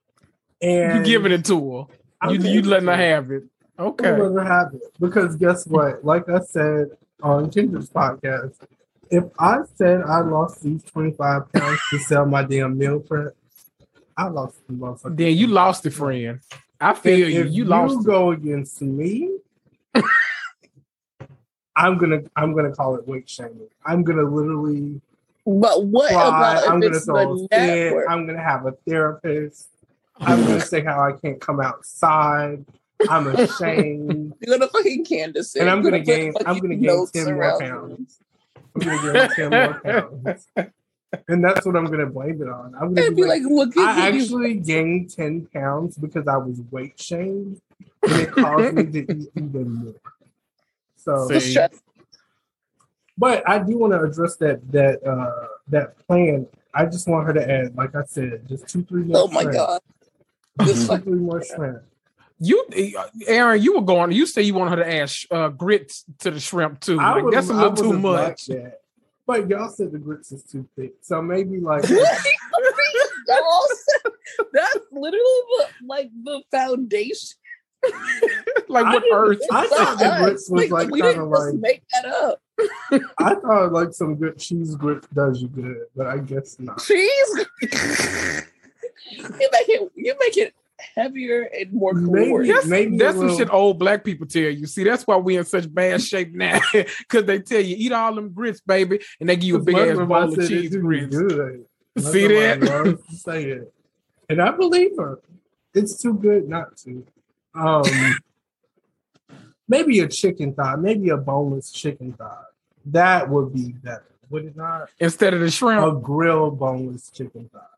And you giving it to her. You you letting her have it. Okay. I'm letting her have it. Because guess what? Like I said on Kendrick's podcast, if I said I lost these 25 pounds to sell my damn meal prep, I lost the motherfucker. Then you lost it, friend. I feel you. You lost. You go against me. [LAUGHS] I'm gonna I'm gonna call it weight shaming. I'm gonna literally. But what cry. about I'm gonna throw a fit. I'm gonna have a therapist. I'm gonna say how I can't come outside. I'm ashamed. [LAUGHS] You're gonna fucking Candace, and I'm gonna, gonna gain. I'm gonna gain ten more pounds. I'm gonna gain ten more pounds, [LAUGHS] and that's what I'm gonna blame it on. I'm gonna be, be like, "Look, I actually gained ten pounds because I was weight shamed, and it caused me to eat [LAUGHS] even more." So, but I do want to address that that uh that plan. I just want her to add, like I said, just two three more. Oh my shrimp. god! Just two three more shrimp. You, Aaron, you were going. You say you want her to add uh, grits to the shrimp too. Like, that's a little too much. Like but y'all said the grits is too thick, so maybe like [LAUGHS] that's literally the, like the foundation. [LAUGHS] like what earth? I thought the grits was like, like kind of like make that up. I thought like some good cheese grits does you good, but I guess not. Cheese. [LAUGHS] you make it. You make it heavier and more maybe, That's, maybe that's some shit old black people tell you. See, that's why we in such bad shape now. [LAUGHS] Cause they tell you eat all them grits, baby, and they give you a big ass bowl of cheese grits. Good. See that? Say it. And I believe her. It's too good not to. Um [LAUGHS] maybe a chicken thigh, maybe a boneless chicken thigh. That would be better, would it not? Instead of the shrimp. A grilled boneless chicken thigh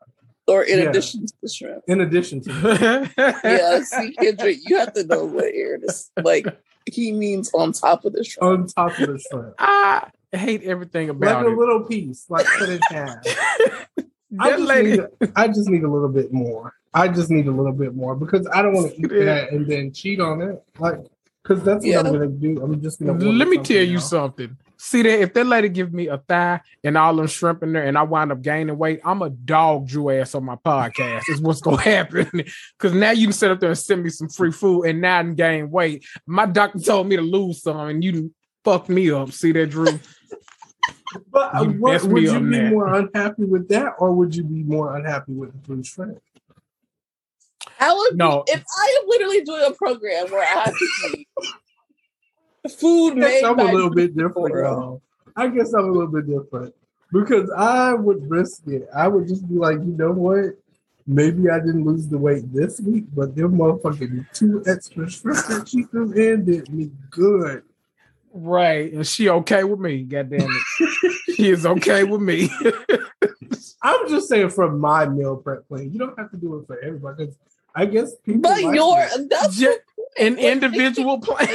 or in yeah. addition to the shrimp. In addition to [LAUGHS] yeah, see, Kendrick, you have to know what Aaron is like. he means on top of the shrimp. On top of the shrimp. [LAUGHS] I hate everything about like it. a little piece, like put in half. [LAUGHS] I just, lady, need a, I just need a little bit more. I just need a little bit more because I don't want to eat Yeah. that and then cheat on it. Like, because that's what Yeah. I'm gonna do. I'm just gonna. let me tell you else. something. See that if that lady give me a thigh and all them shrimp in there, and I wind up gaining weight, I'm a dog Drew ass on my podcast. Is what's gonna [LAUGHS] happen. Because now you can sit up there and send me some free food, and now I done gain weight. My doctor told me to lose some, and you done fucked me up. See that, Drew? [LAUGHS] But uh, You what, would you be man. more unhappy with that, or would you be more unhappy with the blue shrimp? I would No. be, if I am literally doing a program where I have to eat food I guess made I'm by a little bit different, people. y'all. I guess I'm a little bit different because I would risk it. I would just be like, you know what? Maybe I didn't lose the weight this week, but them motherfucking two extra shrimp that she threw in did me good. Right. And she okay with me. God damn it. she is okay with me. [LAUGHS] I'm just saying from my meal prep plan. You don't have to do it for everybody. 'cause I guess. But like your it. that's Ju- An individual [LAUGHS] plan.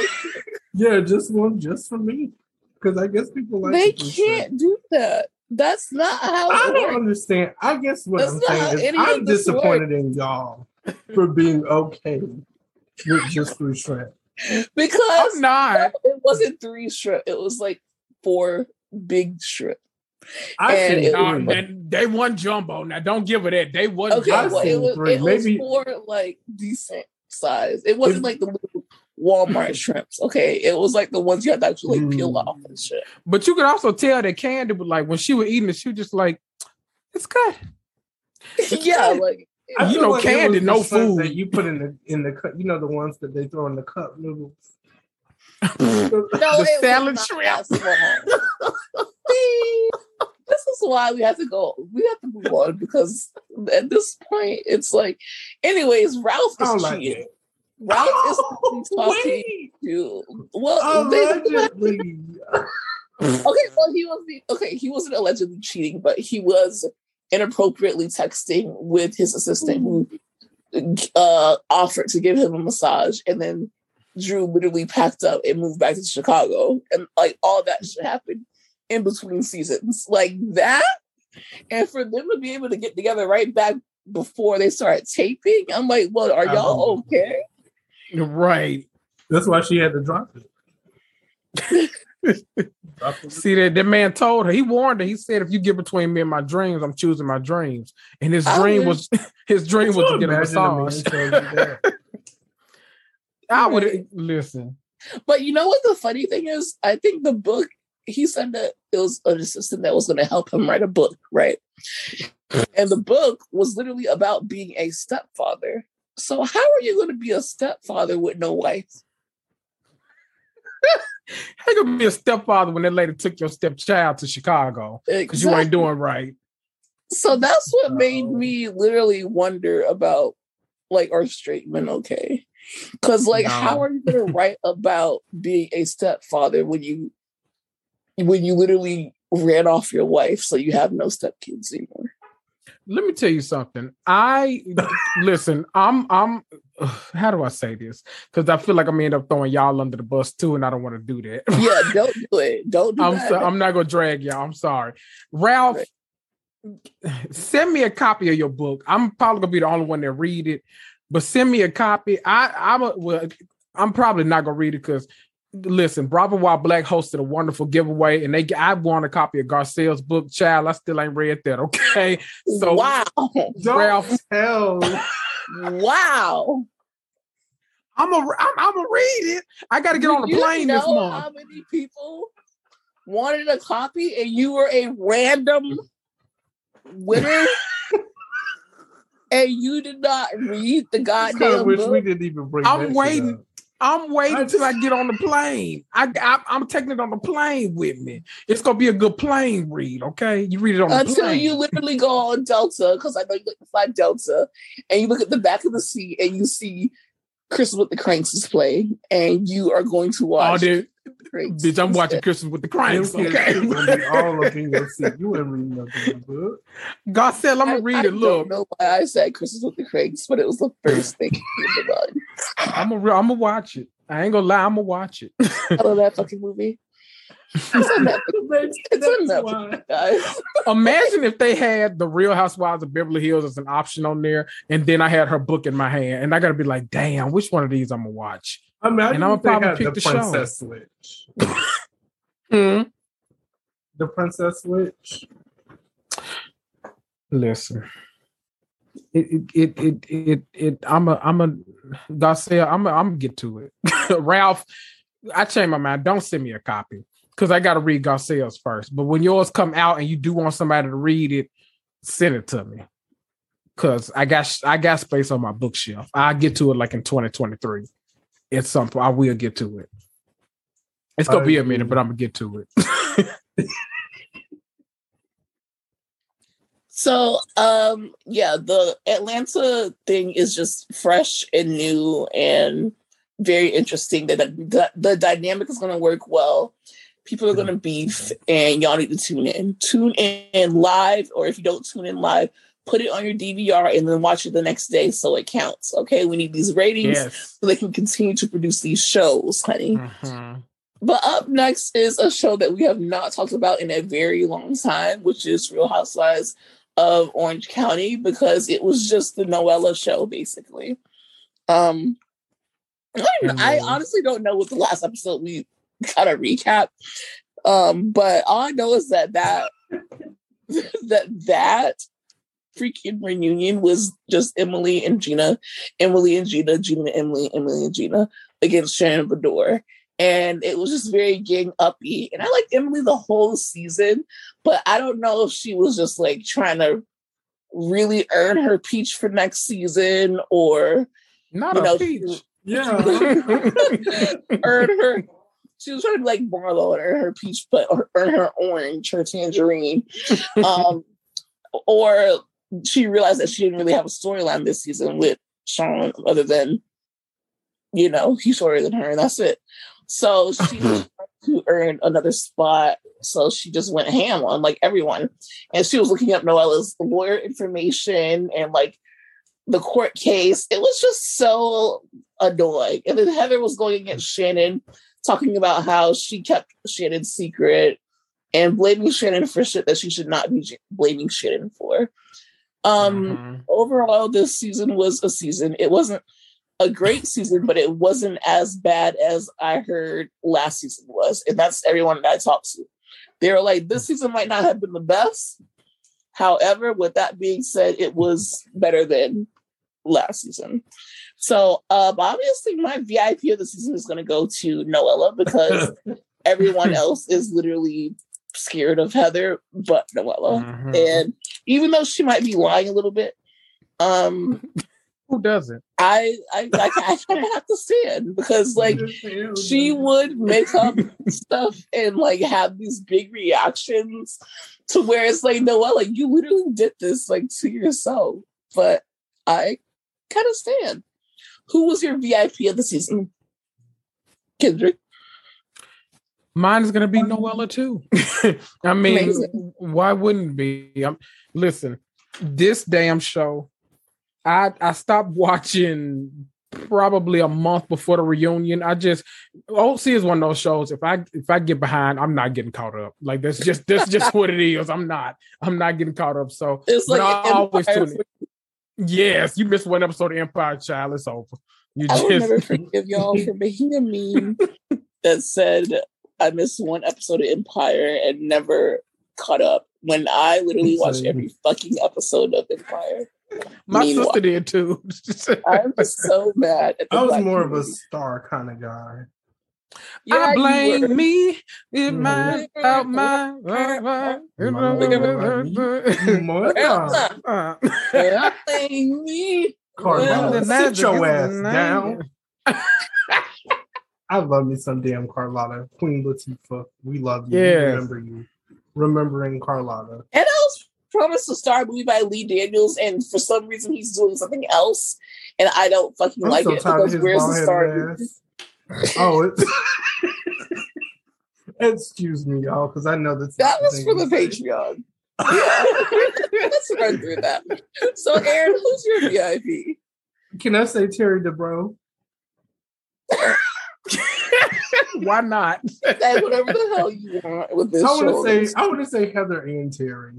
yeah, just one just for me. Because I guess people like they the blue shrimp. can't do that. That's not how I it don't works. understand. I guess what That's I'm saying is I'm of this disappointed in y'all for being okay with just blue shrimp. Because I'm not. it wasn't three shrimp. It was like four big shrimp. I And think it- Nah, three. that- they won jumbo. Now don't give her that. They won Okay, I've well, it was, three. it was Maybe- four like decent size. It wasn't If- like the Walmart [LAUGHS] shrimps. Okay, it was like the ones you had to actually like, peel Mm. off and shit. But you could also tell that Candy was like when she was eating it, she was just like, it's good. [LAUGHS] yeah, like I you know like candy, no food. that you put in the in the cup. You know the ones that they throw in the cup noodles. No, The salad shrimp. [LAUGHS] See, this is why we have to go. We have to move on because at this point, it's like, anyways, Ralph is like cheating. it. Ralph is [LAUGHS] Oh, talking wait. to well, Allegedly. [LAUGHS] Okay, well, he was the okay. He wasn't allegedly cheating, but he was inappropriately texting with his assistant, who uh, offered to give him a massage, and then Drew literally packed up and moved back to Chicago, and like all that mm-hmm. shit happened in between seasons, like that, and for them to be able to get together right back before they start taping, I'm like, well, are y'all oh. okay? Right. That's why she had to drop it. [LAUGHS] See that that man told her, he warned her, he said, if you get between me and my dreams, I'm choosing my dreams. And his dream was [LAUGHS] his dream was to get a Imagine massage. [LAUGHS] telling you that. I would Right. listen. But you know what the funny thing is? I think the book, he said that it was an assistant that was going to help him write a book, right? And the book was literally about being a stepfather. So how are you going to be a stepfather with no wife? How you gonna be a stepfather when that lady took your stepchild to Chicago? Because you ain't doing right. So that's what made me literally wonder about like are straight men okay? Because like, No. how are you going to write about being a stepfather when you when you literally ran off your wife, so you have no stepkids anymore? Let me tell you something. I listen, I'm I'm [SIGHS] how do I say this? Because I feel like I'm gonna end up throwing y'all under the bus too, and I don't want to do that. Yeah, [LAUGHS] don't do it. Don't do I'm so, I'm not gonna drag y'all. I'm sorry. Ralph, send me a copy of your book. I'm probably gonna be the only one that read it, but send me a copy. I I'm a, well, I'm probably not gonna read it because listen, Bravo While Black hosted a wonderful giveaway, and they I won a copy of Garcelle's book. Child, I still ain't read that. Okay, [LAUGHS] so wow, Don't Ralph- [LAUGHS] tell. wow. I'm a I'm, I'm gonna read it. I got to get Do on a you plane this month. How many people wanted a copy, and you were a random [LAUGHS] winner, and you did not read the [LAUGHS] I goddamn wish book? we didn't even bring. I'm waiting. I'm waiting I till I get on the plane. I, I I'm taking it on the plane with me. It's gonna be a good plane read. Okay, you read it on the plane. Until you literally go on Delta, because I know you like to fly Delta, and you look at the back of the seat and you see Christmas with the Cranks is playing, and you are going to watch. oh, watch. dude, Cranks bitch, I'm watching instead. Christmas with the Cranks. kids Okay, is gonna be all up in your seat. You ain't reading nothing in the book. Garcelle, I'm gonna read I it. Look, don't know why I said Christmas with the Cranks, but it was the first thing that came mind. I'm a real. I'm gonna watch it. I ain't gonna lie. I'm gonna watch it. I love that [LAUGHS] fucking movie. It's on Netflix. [LAUGHS] It's on Netflix, [LAUGHS] guys. Imagine if they had the Real Housewives of Beverly Hills as an option on there, and then I had her book in my hand, and I gotta be like, damn, which one of these I'm gonna watch? I mean, I And I'ma probably pick the the show. Princess Switch. Hmm. The Princess Switch. Listen, it it it it it. it I'm a I'm a Garcia. I'm a, I'm gonna get to it. [LAUGHS] Ralph, I changed my mind. Don't send me a copy because I got to read Garcia's first. But when yours come out and you do want somebody to read it, send it to me because I got I got space on my bookshelf. I'll get to it like in 2023. It's something I will get to it. It's gonna I be a minute, but I'm gonna get to it. [LAUGHS] So, um, yeah, the Atlanta thing is just fresh and new and very interesting. That the, the dynamic is going to work well. People are going to beef, and y'all need to tune in. Tune in live, or if you don't tune in live, put it on your DVR and then watch it the next day so it counts. Okay, we need these ratings yes. so they can continue to produce these shows, honey. Mhm. But up next is a show that we have not talked about in a very long time, which is Real Housewives of Orange County, because it was just the Noella show, basically. Um, I, I honestly don't know what the last episode we [LAUGHS] got a recap. Um, but all I know is that that [LAUGHS] that that freaking reunion was just Emily and Gina, Emily and Gina, Gina and Emily, Emily and Gina against Shannon Beador and it was just very gang uppy. And I liked Emily the whole season, but I don't know if she was just like trying to really earn her peach for next season or Not you a know peach. [LAUGHS] Yeah. earn her. She was trying to be like Marlo and earn her peach, but or earn her orange, her tangerine. [LAUGHS] Um, or she realized that she didn't really have a storyline this season with Sean, other than you know he's shorter than her, and that's it. So she [LAUGHS] was trying to earn another spot. So she just went ham on like everyone, and she was looking up Noella's lawyer information and like the court case. It was just so annoying. And then Heather was going against Shannon, talking about how she kept Shannon secret and blaming Shannon for shit that she should not be blaming Shannon for. Um, Mhm. overall, this season was a season. It wasn't a great season, but it wasn't as bad as I heard last season was. And that's everyone that I talked to. They were like, this season might not have been the best. However, with that being said, it was better than last season. So um, obviously my VIP of the season is gonna go to Noella because [LAUGHS] everyone else is literally scared of Heather but Noella. Mhm. And even though she might be lying a little bit, um, [LAUGHS] Who doesn't? I I I, I kind of have to stand because [LAUGHS] like she would make up stuff and like have these big reactions to where it's like Noella, like you literally did this like to yourself. But I kind of stand. Who was your VIP of the season? Kendrick. Mine is gonna be Noella too. [LAUGHS] I mean, Amazing. why wouldn't it be? Um listen, this damn show, I I stopped watching probably a month before the reunion. I just OC is one of those shows. If I if I get behind, I'm not getting caught up. Like that's just that's just [LAUGHS] what it is. I'm not. I'm not getting caught up. So It's like I always tune in. Yes, you missed one episode of Empire Child. It's over. You I will just never forgive y'all for making a meme [LAUGHS] that said I missed one episode of Empire and never caught up when I literally watched every fucking episode of Empire. my Meanwhile- sister did too. [LAUGHS] I'm so mad. At the I was black more of a star kind of guy. [LAUGHS] [LAUGHS] [LAUGHS] Yeah, I blame were. me, it Mhm. mine, out mine. Monica, Uh, I blame me. Carlotta, sit your ass down. I love me some damn Carlotta. Queen Latifah, we love you. We Yes. remember you. Remembering Carlotta. And I was promised a star movie by Lee Daniels, and for some reason he's doing something else, and I don't fucking I'm like so it because where's the bald-headed star? Ass. Oh, it's [LAUGHS] excuse me, y'all, because I know that's That was for the thing to say. Patreon. Yeah. Let's run through that. So, Aaron, who's your VIP? Can I say Terry Dubrow? [LAUGHS] Why not? Say whatever the hell you want with this. I want to say I want to say Heather and Terry,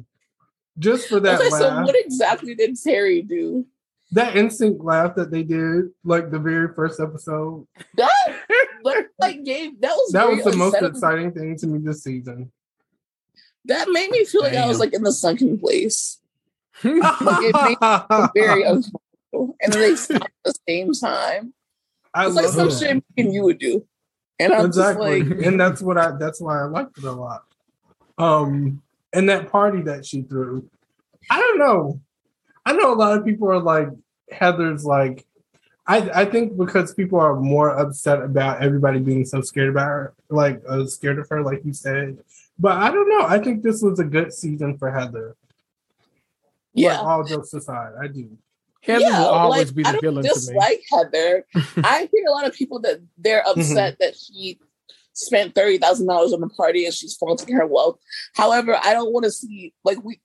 just for that Okay, laugh. so what exactly did Terry do? that instinct laugh that they did, like the very first episode, That like gave that was that was the most exciting thing to me this season. That made me feel like I was like in the sunken place. it made [LAUGHS] Very uncomfortable. And then they stopped at the same time. I It's like some that. shit and you would do. And I'm exactly, just like, and that's what I. That's why I liked it a lot. Um, and that party that she threw, I don't know. I know a lot of people are like Heather's. Like, I I think because people are more upset about everybody being so scared about her, like uh, scared of her, like you said. But I don't know. I think this was a good season for Heather. yeah. Like, all jokes aside, I do. Heather yeah, will always like, be I the don't villain to me. dislike Heather. [LAUGHS] I hear a lot of people that they're Mm-hmm. upset that she spent thirty thousand dollars on the party and she's flaunting her wealth. However, I don't want to see like we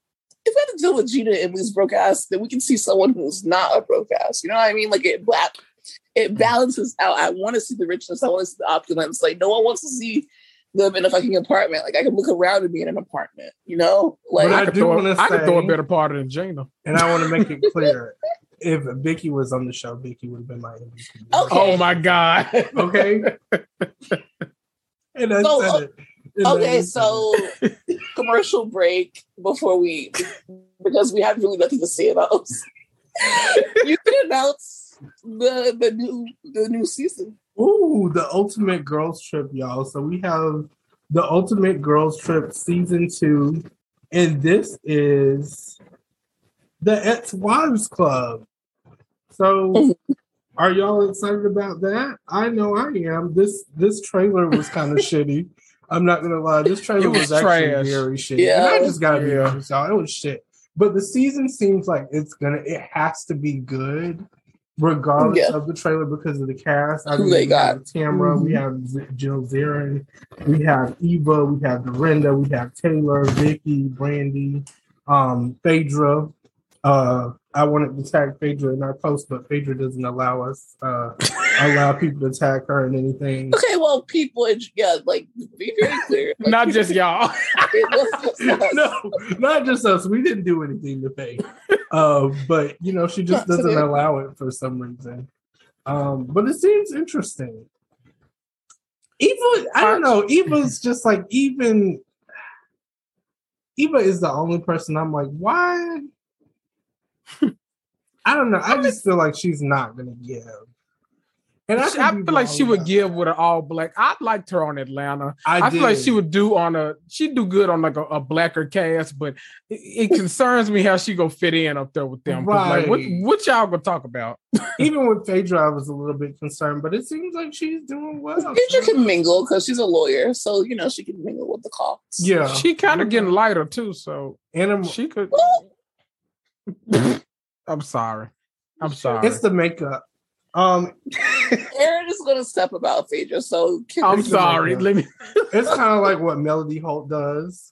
if we have to deal with Gina and these broke ass, then we can see someone who's not a broke ass. You know what I mean? Like it black it mm. balances out. I want to see the richness, I want to see the opulence. Like no one wants to see them in a fucking apartment. Like I can look around and be in an apartment, you know? Like But I, I could do throw, wanna I could throw a better party than Gina. And I want to make it clear: [LAUGHS] if Vicki was on the show, Vicki would have been my MVP. Okay. Oh my god. Okay. [LAUGHS] and I So, said it. Okay, so commercial break before we because we have really nothing to say about us. [LAUGHS] you can announce the the new the new season. Ooh, the ultimate girls trip, y'all. So we have the ultimate girls trip season two, and this is the ex wives club. So [LAUGHS] are y'all excited about that? I know I am. This this trailer was kind of [LAUGHS] shitty. I'm not gonna lie. This trailer was, was actually trash. very shitty. Yeah. And I just gotta be Yeah. honest, y'all. It was shit. But the season seems like it's gonna it has to be good regardless Yeah. of the trailer because of the cast. I Who mean, they we got. have Tamara, we have Jill Zarin, we have Eva, we have Dorinda, we have Taylor, Vicki, Brandi, um, Phaedra. Uh, I wanted to tag Phaedra in our post, but Phaedra doesn't allow us uh allow people to attack her and anything. Okay, well, people, yeah, like be very clear. [LAUGHS] Like, Not just y'all. [LAUGHS] just no, not just us. We didn't do anything to Faye. Uh, but you know, she just Not doesn't today. allow it for some reason. Um, but it seems interesting. Eva, I don't know. Eva's [LAUGHS] just like even. Eva is the only person I'm like, why? I don't know. I just feel like she's not gonna give. And I, I, could be feel like she would about give with an all black. I liked her on Atlanta. I, I, feel like she would do on a she'd do good on like a, a blacker cast, but it, it concerns me how she gonna fit in up there with them. 'Cause, Like, what Right. what y'all gonna talk about? [LAUGHS] Even with Phaedra, I was a little bit concerned, but it seems like she's doing well. Future can mingle because she's a lawyer, so you know she can mingle with the cause. Yeah, She kind of getting lighter too, so and I'm- she could. [LAUGHS] I'm sorry. I'm sorry. it's the makeup. Um, [LAUGHS] Aaron is going to step about Phaedra, so Kim I'm sorry. Let me. it's kind of like what Melody Holt does.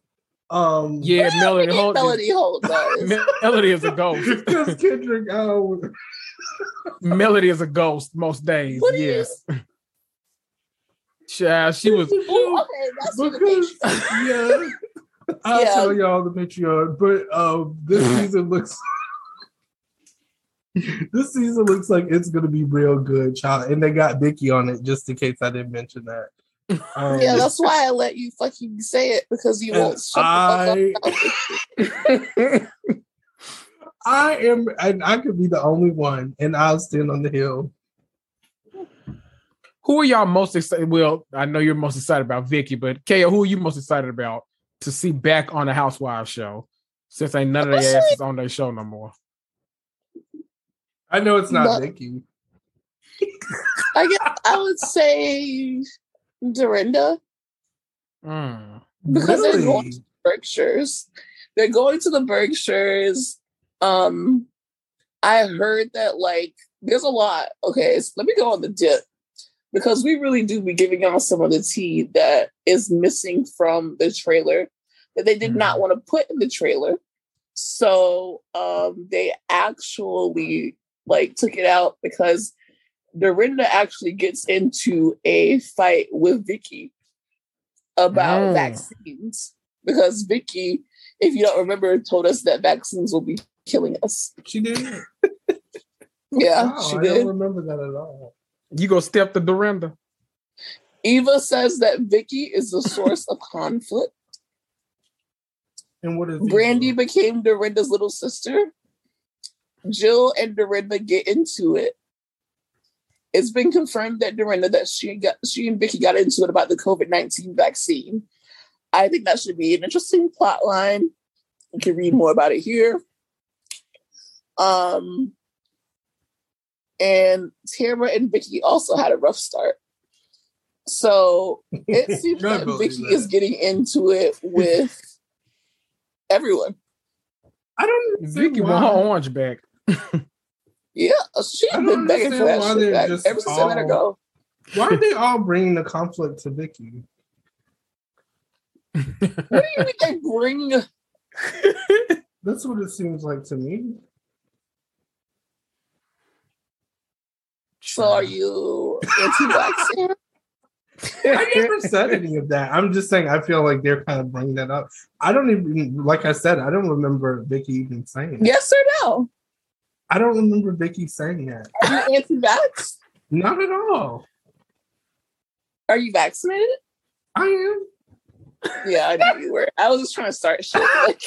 Um, Yeah, Melody Melody Holt. Melody Holt does. [LAUGHS] Melody is a ghost. [LAUGHS] because Kendrick, oh, Melody is a ghost most days. What do you- yes. Child, she was. Ooh, okay, that's what because the yeah, I'll Yeah. tell y'all the Patreon, but um, this season looks. [LAUGHS] this season looks like it's gonna be real good, child. And they got Vicki on it just in case I didn't mention that. [LAUGHS] Um, Yeah, that's why I let you fucking say it because you won't shut the fuck up. [LAUGHS] I am, and I could be the only one, and I'll stand on the hill. Who are y'all most excited? Well, I know you're most excited about Vicki, but Kaya, who are you most excited about to see back on the Housewives show? Since ain't none of their Honestly- asses on their show no more. I know it's not But- Vicki. I guess I would say Dorinda Mm. because they're going Really? to Berkshires. They're going to the Berkshires. Um, I heard that like there's a lot. Okay, so let me go on the dip because we really do be giving y'all some of the tea that is missing from the trailer that they did not want to put in the trailer. So um, they actually like took it out because Dorinda actually gets into a fight with Vicki about Mm. vaccines because Vicki, if you don't remember, told us that vaccines will be killing us. She did. [LAUGHS] Yeah, Wow, she I did. don't remember that at all. You go step to Dorinda. Eva says that Vicki is the source of [LAUGHS] conflict. And what is Brandi became Dorinda's little sister. Jill and Dorinda get into it. It's been confirmed that Dorinda that she got she and Vicki got into it about the COVID nineteen vaccine. I think that should be an interesting plot line. You can read more about it here. Um, and Tara and Vicki also had a rough start. So it [LAUGHS] seems that Vicki that. is getting into it with [LAUGHS] everyone. I don't Vicki want her orange back. [LAUGHS] Yeah, she's been begging for that shit back ever since I let her go. Why are they all bringing the conflict to Vicki? [LAUGHS] What do you mean they bring? [LAUGHS] That's what it seems like to me. So are you anti-vaccine? I never said any of that. I'm just saying I feel like they're kind of bringing that up. I don't even like I said, I don't remember Vicki even saying yes or no? I don't remember Vicki saying that. [LAUGHS] Are you anti-vax? Not at all. Are you vaccinated? I am. Yeah, I knew you were. I was just trying to start shit. Like,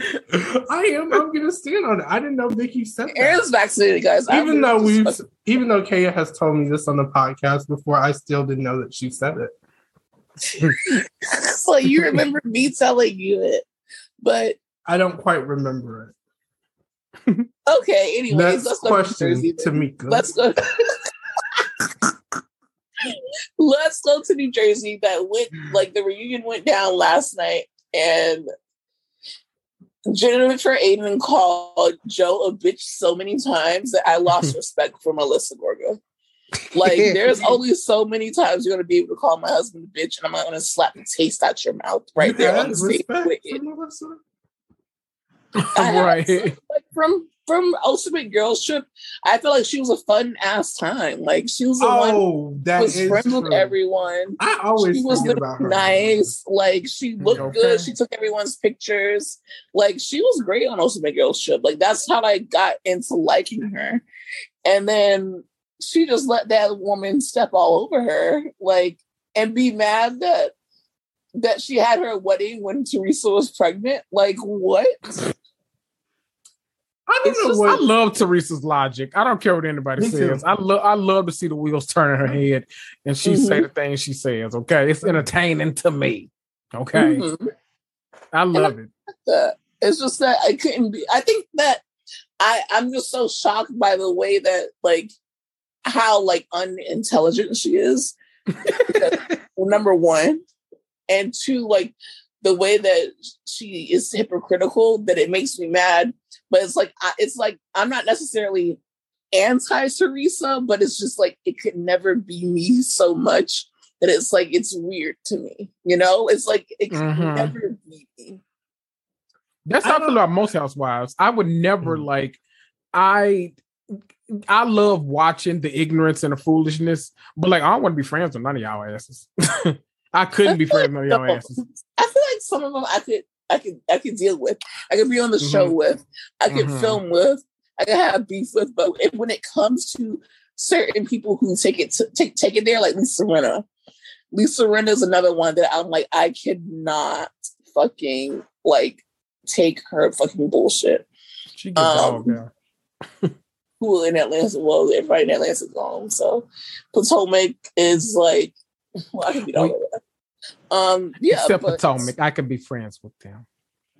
[LAUGHS] I am. I'm gonna stand on it. I didn't know Vicki said that. Aaron's vaccinated, guys. Even though we've fucking- even though Kaya has told me this on the podcast before, I still didn't know that she said it. [LAUGHS] so you remember me telling you it, but I don't quite remember okay. Anyways, Next let's go to question, Jersey. Tamika. Let's go. [LAUGHS] Let's go to New Jersey. That went like the reunion went down last night, and Jennifer Aydin called Joe a bitch so many times that I lost [LAUGHS] respect for Melissa Gorga. Like, [LAUGHS] there's only so many times you're gonna be able to call my husband a bitch, and I'm not gonna slap the taste out your mouth right You there on the stage respect with for it. Melissa? I had right. like from from Ultimate Girls Trip, I feel like she was a fun ass time. Like she was the one who Oh, that was friends with everyone. I always she was forget about her. nice. Like she mm, looked Okay. good. She took everyone's pictures. Like she was great on Ultimate Girls Trip. Like that's how I got into liking her. And then she just let that woman step all over her. Like and be mad that that she had her wedding when Teresa was pregnant. Like what? I don't know just- what. I love Teresa's logic. I don't care what anybody Me too. says. I love I love to see the wheels turn in her head and she say the things she says. Okay. It's entertaining to me. Okay. Mhm. I love it. that. It's just that I couldn't be. I think that I I'm just so shocked by the way that like how like unintelligent she is. [LAUGHS] Well, number one, and two, like the way that she is hypocritical that it makes me mad. But it's like I, it's like I'm not necessarily anti Teresa, but it's just like it could never be me so much that it's like it's weird to me. You know, it's like it could Mhm. never be me. That's how I feel about most housewives. I would never Mhm. like I I love watching the ignorance and the foolishness, but like I don't want to be friends with none of y'all asses. [LAUGHS] I couldn't be friends with [LAUGHS] of asses. I feel like some of them I could I could I could deal with. I could be on the show with. I could Mhm. film with. I could have beef with. But if, when it comes to certain people who take it to, take take it there, like Lisa Rinna, Lisa Rinna is another one that I'm like I cannot fucking like take her fucking bullshit. She gets dog Um, yeah. [LAUGHS] Who in Atlanta? Well, everybody in Atlanta's gone. So Potomac is like well, I can be that. Um, yeah, Except but, Potomac, I can be friends with them.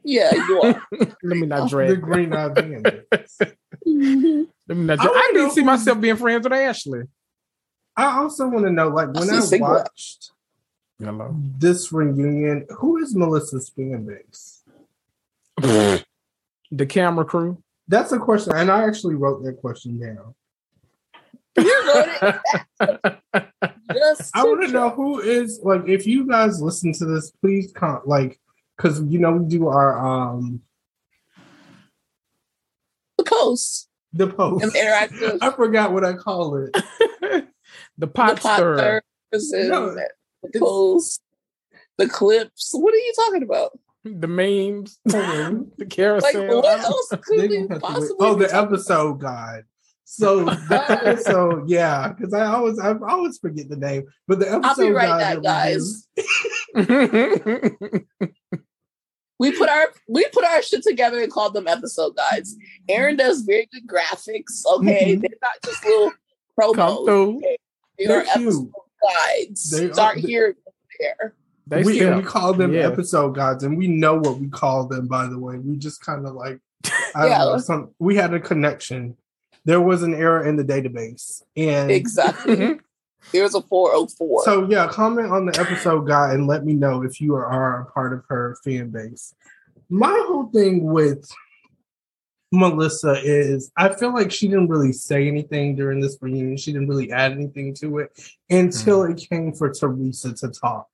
Yeah, you are. [LAUGHS] Let me not Oh, the drag. green eyed bandit. Mhm. [LAUGHS] Let me not I drag. I, wanna didn't see myself being friends with Ashley. I also want to know, like, when see I single. watched Hello. this reunion, who is Melissa's fan base? The camera crew. That's a question, and I actually wrote that question down. You wrote it [LAUGHS] just I want to to know who is like. If you guys listen to this, please come like, because you know we do our um the coast. The post. And interactive. [LAUGHS] I forgot what I call it. [LAUGHS] the pot, the pot stirrer. stirrers and No, the it's- posts, the clips. What are you talking about? the memes, Hold the [LAUGHS] Like carousel. what else could we gonna have to wait. possibly? Oh, the talking episode guide. So [LAUGHS] the episode, yeah, because I always I always forget the name, but the episode I'll be right back, guys. We put our we put our shit together and called them episode guides. Aaron does very good graphics. Okay, Mhm. they're not just little promos. Okay? They They're are episode guides. They are- Start they- here, there. They we, and we call them Yeah. episode guides, and we know what we call them. By the way, we just kind of like I Yeah. don't know. Some we had a connection. There was an error in the database, and Exactly. There's a 404. so yeah. Comment on the episode guy and let me know if you are, are a part of her fan base. My whole thing with Melissa is I feel like she didn't really say anything during this reunion. She didn't really add anything to it until it came for Teresa to talk.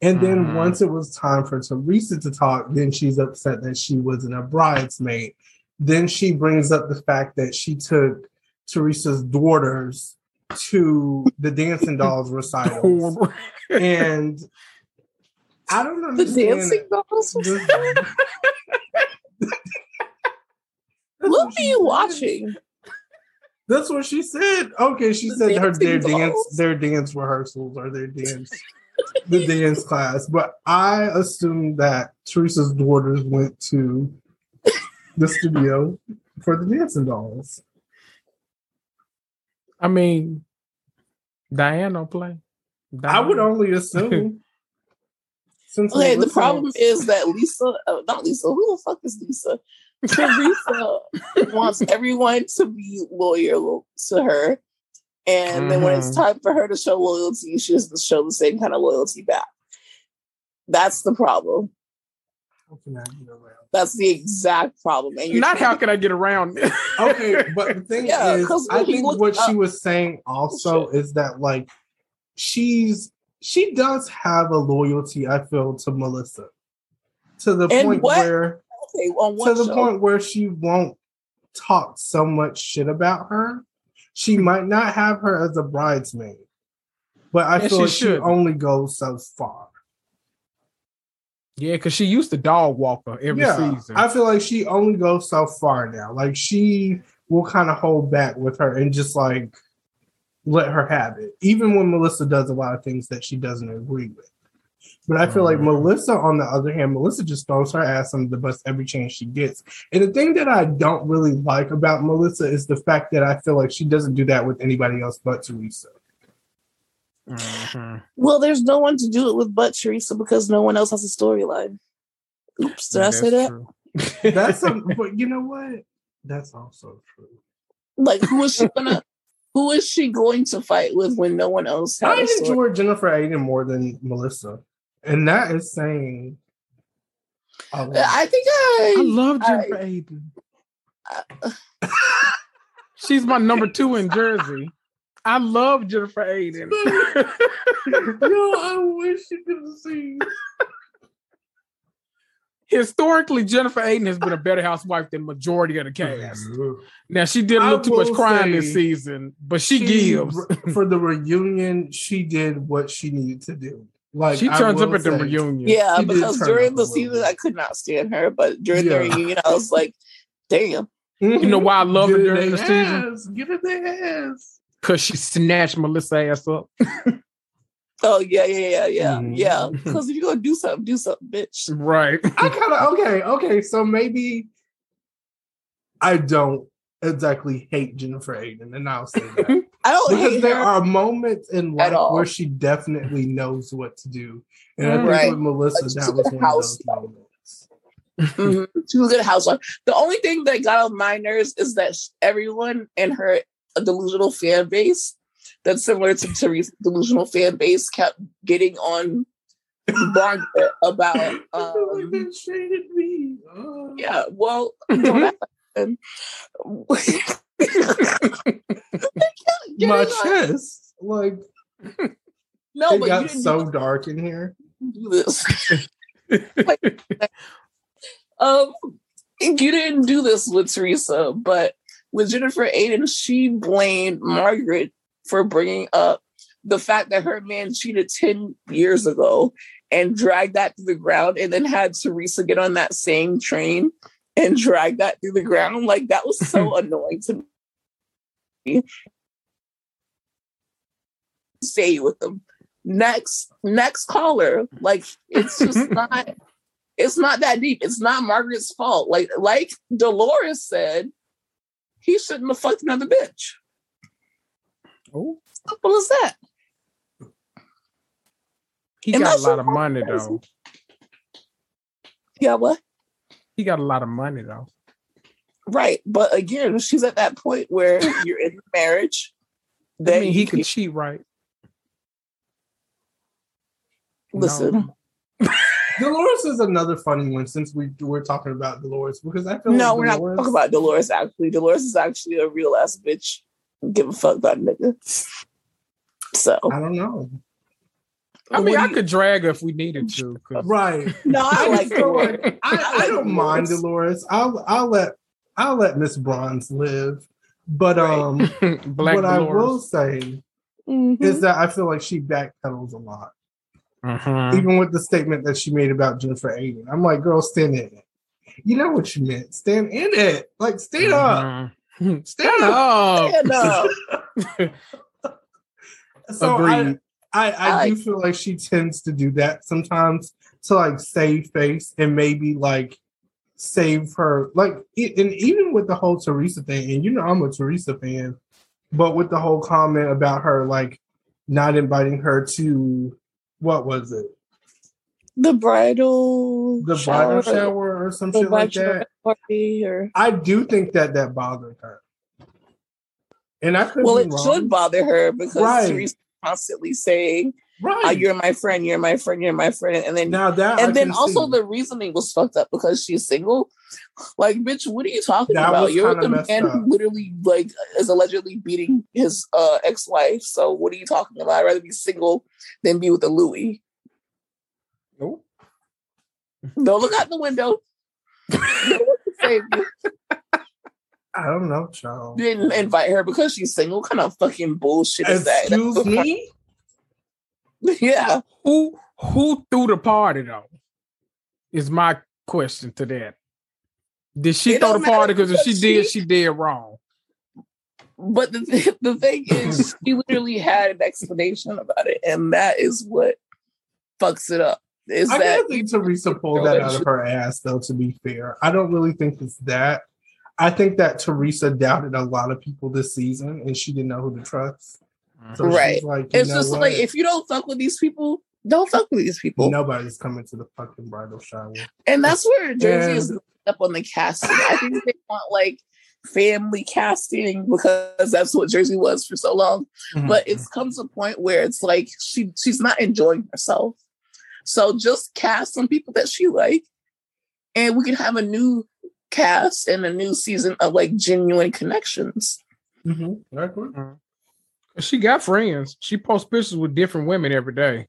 And then Mhm. once it was time for Teresa to talk, then she's upset that she wasn't a bridesmaid. Then she brings up the fact that she took Teresa's daughters to the Dancing Dolls recitals. [LAUGHS] and I don't know. the dancing dolls. this- [LAUGHS] What are you watching? That's what she said. Okay, she The said her their dancing dance their dance rehearsals or their dance the dance class. But I assumed that Teresa's daughters went to the studio for the dancing dolls. I mean, Diane don't play. I would only assume. [LAUGHS] Since Okay, the problem is that Lisa, uh, not Lisa, who the fuck is Lisa? Teresa [LAUGHS] wants everyone to be loyal to her. And then when it's Mhm. time for her to show loyalty, she doesn't show the same kind of loyalty back. That's the problem. How can I get around? That's the exact problem. And you're Not trying- how can I get around? it? okay, [LAUGHS] but the thing Yeah, is, 'cause I think looked what she was saying also is that like she's she does have a loyalty. I feel to Melissa to the And point what- where Okay, on to one the show, point where she won't talk so much shit about her. She hmm. might not have her as a bridesmaid, but I And feel she like she should. only goes so far. Yeah, because she used to dog walk her every yeah, season. I feel like she only goes so far now. Like she will kind of hold back with her and just like let her have it, even when Melissa does a lot of things that she doesn't agree with. But I feel like Mhm. Melissa, on the other hand, Melissa just throws her ass under the bus every chance she gets. And the thing that I don't really like about Melissa is the fact that I feel like she doesn't do that with anybody else but Teresa. Mhm. well, there's no one to do it with but Teresa because no one else has a storyline. Oops, did I say that? true. That's a, [LAUGHS] but you know what? That's also true. Like, who is she gonna? [LAUGHS] who is she going to fight with when no one else has I a story? enjoy Jennifer Aydin more than Melissa, and that is saying. a lot. I think I. I love I- Jennifer Aydin. She's my number two in Jersey. I love Jennifer Aydin. Yo, I wish you could have seen. Historically, Jennifer Aydin has been a better housewife than majority of the cast. Now she did a I little too much will crying this season, but she, gives. for the reunion. She did what she needed to do. Like She turns up will at the reunion. Yeah, She because during the season. I could not stand her, but during the reunion I was like, "Damn!" You know why I love Get her during the their season? ass, Get in their ass. Because she snatched Melissa ass up. [LAUGHS] Oh yeah, yeah, yeah, yeah, Mhm. yeah. [LAUGHS] Because if you're gonna do something, do something, bitch. Right. [LAUGHS] I kind of okay, okay. So maybe I don't exactly hate Jennifer Aydin, and I'll say that I don't because hate there her. are moments in life where she definitely knows what to do, and I think Right. with Melissa, Like, that was good one of those housewife. moments. Mhm. She was a good housewife. The only thing that got on my nerves is that sh- everyone in her delusional fan base, that's similar to Teresa's delusional fan base, kept getting on Barnett about. [LAUGHS] Um, that shaded me. Oh. yeah, well, don't act like that. Getting my chest, like No, it but got so dark in here. [LAUGHS] do this. [LAUGHS] um, you didn't do this with Teresa, but with Jennifer Aydin, she blamed Margaret for bringing up the fact that her man cheated 10 years ago and dragged that to the ground and then had Teresa get on that same train and drag that through the ground. Like that was so [LAUGHS] annoying to me. Stay with them. Next, next caller. Like it's just [LAUGHS] not it's not that deep. It's not Margaret's fault. Like like Dolores said, he shouldn't have fucked another bitch. Oh, simple as that. He and got a lot of money crazy. though. Yeah, what? He got a lot of money though. Right, but again, she's at that point where [LAUGHS] you're in marriage. That I mean, he can cheat, right? Listen. No. [LAUGHS] Dolores is another funny one since we we're talking about Dolores because I feel no, like we're Dolores... not talking about Dolores. Actually, Dolores is actually a real ass bitch. Give a fuck about nigga. So I don't know. I mean, I could drag her if we needed to. Right. [LAUGHS] No, I like [LAUGHS] Dolores. I, I, I don't mind Dolores. I'll I'll let I'll let Miss Bronze live. But um [LAUGHS] what Dolores. I will say mm-hmm. is that I feel like she backpedals a lot. Mm-hmm. Even with the statement that she made about Jennifer Aydin. I'm like, girl, stand in it. You know what you meant. Stand in it. Like stand mm-hmm. up. [LAUGHS] Stand up. Stand up. [LAUGHS] so Agreed. I, I, I, I do feel like she tends to do that sometimes to like save face and maybe like save her like and even with the whole Teresa thing, and you know I'm a Teresa fan, but with the whole comment about her like not inviting her to what was it? The bridal the shower, bridal shower or some shit like that. Party or I do think that that bothered her. And I could well, it wrong. should bother her because right. Teresa's constantly saying, "Right, uh, you're my friend, you're my friend, you're my friend," and then now that and I then also see. the reasoning was fucked up because she's single. Like, bitch, what are you talking that about? You're the man up. who literally like is allegedly beating his uh, ex-wife. So what are you talking about? I'd rather be single than be with a Louis. Nope. [LAUGHS] No, look out the window. [LAUGHS] I don't know, child. Didn't invite her because she's single. What kind of fucking bullshit is that? Excuse [LAUGHS] me. [LAUGHS] yeah. Who who threw the party though? Is my question to that. Did she it throw the party? Because if she, she did, she did wrong. But the th- the thing is, [LAUGHS] she literally had an explanation about it, and that is what fucks it up. Is I that think Teresa pulled that out of her ass, though. To be fair, I don't really think it's that. I think that Teresa doubted a lot of people this season, and she didn't know who to trust. So right. Like, it's just what? like if you don't fuck with these people, don't fuck with these people. Nobody's coming to the fucking bridal shower. And that's where Jersey and... is up on the casting. I think they want like family casting because that's what Jersey was for so long. Mm-hmm. But it's comes a point where it's like she she's not enjoying herself. So just cast some people that she like, and we can have a new cast and a new season of like genuine connections. Mm-hmm. She got friends. She posts pictures with different women every day.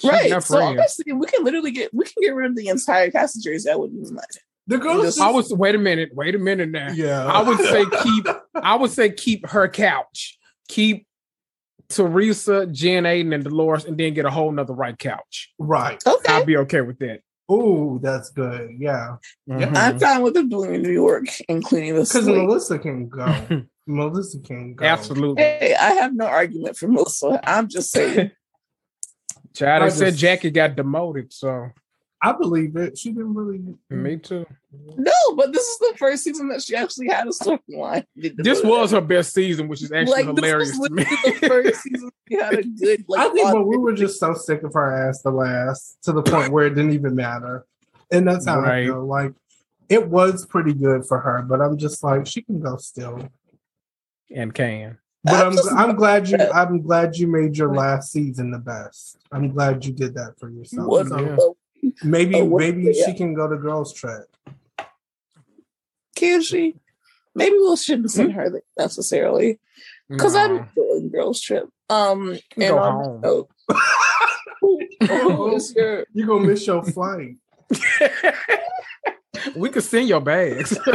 She right. So honestly, we can literally get we can get rid of the entire cast of Jersey. I wouldn't even mind. The girls. I was wait a minute, wait a minute now. Yeah, I would say [LAUGHS] keep. I would say keep her couch. Keep Teresa, Jen, Aydin, and Dolores, and then get a whole nother right couch. Right. Okay. I'll be okay with that. Oh, that's good. Yeah. Mm-hmm. I'm fine with them doing in New York and cleaning the Because Melissa can go. [LAUGHS] Melissa can go. Absolutely. Hey, I have no argument for Melissa. I'm just saying. [LAUGHS] Chad, I, I said Jackie got demoted, so I believe it. She didn't really. Me too. No, but this is the first season that she actually had a storyline. This was her best season, which is actually like, hilarious to me. the first [LAUGHS] season she had a good. Like, I think, but we were just so sick of her ass the last to the point where it didn't even matter, and that's how right. I feel. Like it was pretty good for her, but I'm just like she can go still, and can. But I'm I'm glad you I'm glad you made your last season the best. I'm glad you did that for yourself. What, so, Maybe oh, maybe yeah. she can go to girls track. Can she? Maybe we shouldn't send her necessarily because no. I'm doing girls trip. Um, and go home. Oh, oh, your... You gonna miss your flight? [LAUGHS] we could send your bags. [LAUGHS]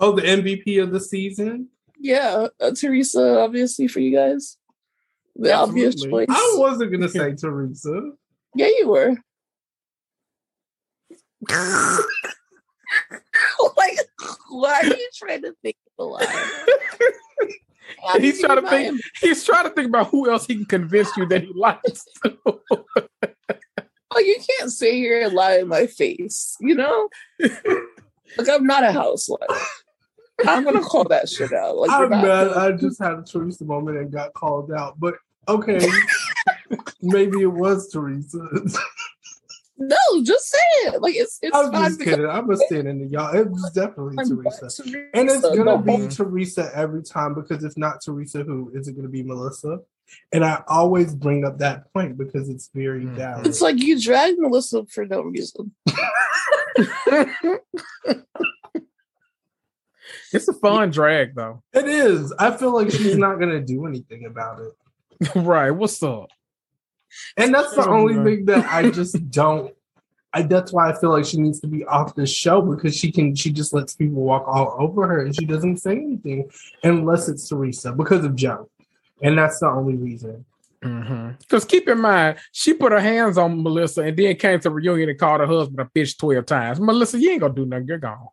oh, the MVP of the season. Yeah, uh, Teresa, obviously for you guys, the Absolutely. obvious choice. I wasn't gonna say Teresa. [LAUGHS] Yeah, you were. [LAUGHS] [LAUGHS] like, why are you trying to think of a lie? he's trying to think. He's trying to think about who else he can convince you that he likes. oh, you can't sit here and lie in my face. You know, like I'm not a housewife. I'm gonna call that shit out. Like, I'm mad. I just had a Teresa moment and got called out. But okay, [LAUGHS] maybe it was Teresa. No, just say it. Like it's it's I'm just kidding. I'm just standing to y'all. It was definitely Teresa. Teresa. And it's gonna be Teresa every time because if not Teresa, who is it gonna be Melissa? And I always bring up that point because it's very mm-hmm. valid. It's like you drag Melissa for no reason. [LAUGHS] [LAUGHS] it's a fun drag though. [LAUGHS] It is. I feel like she's not gonna do anything about it. right. What's up? And that's the only thing that I [LAUGHS] just don't. I, that's why I feel like she needs to be off the show because she can. She just lets people walk all over her and she doesn't say anything unless it's Teresa because of Joe, and that's the only reason. Because mm-hmm. keep in mind, she put her hands on Melissa and then came to reunion and called her husband a bitch twelve times. Melissa, you ain't gonna do nothing. You're gone.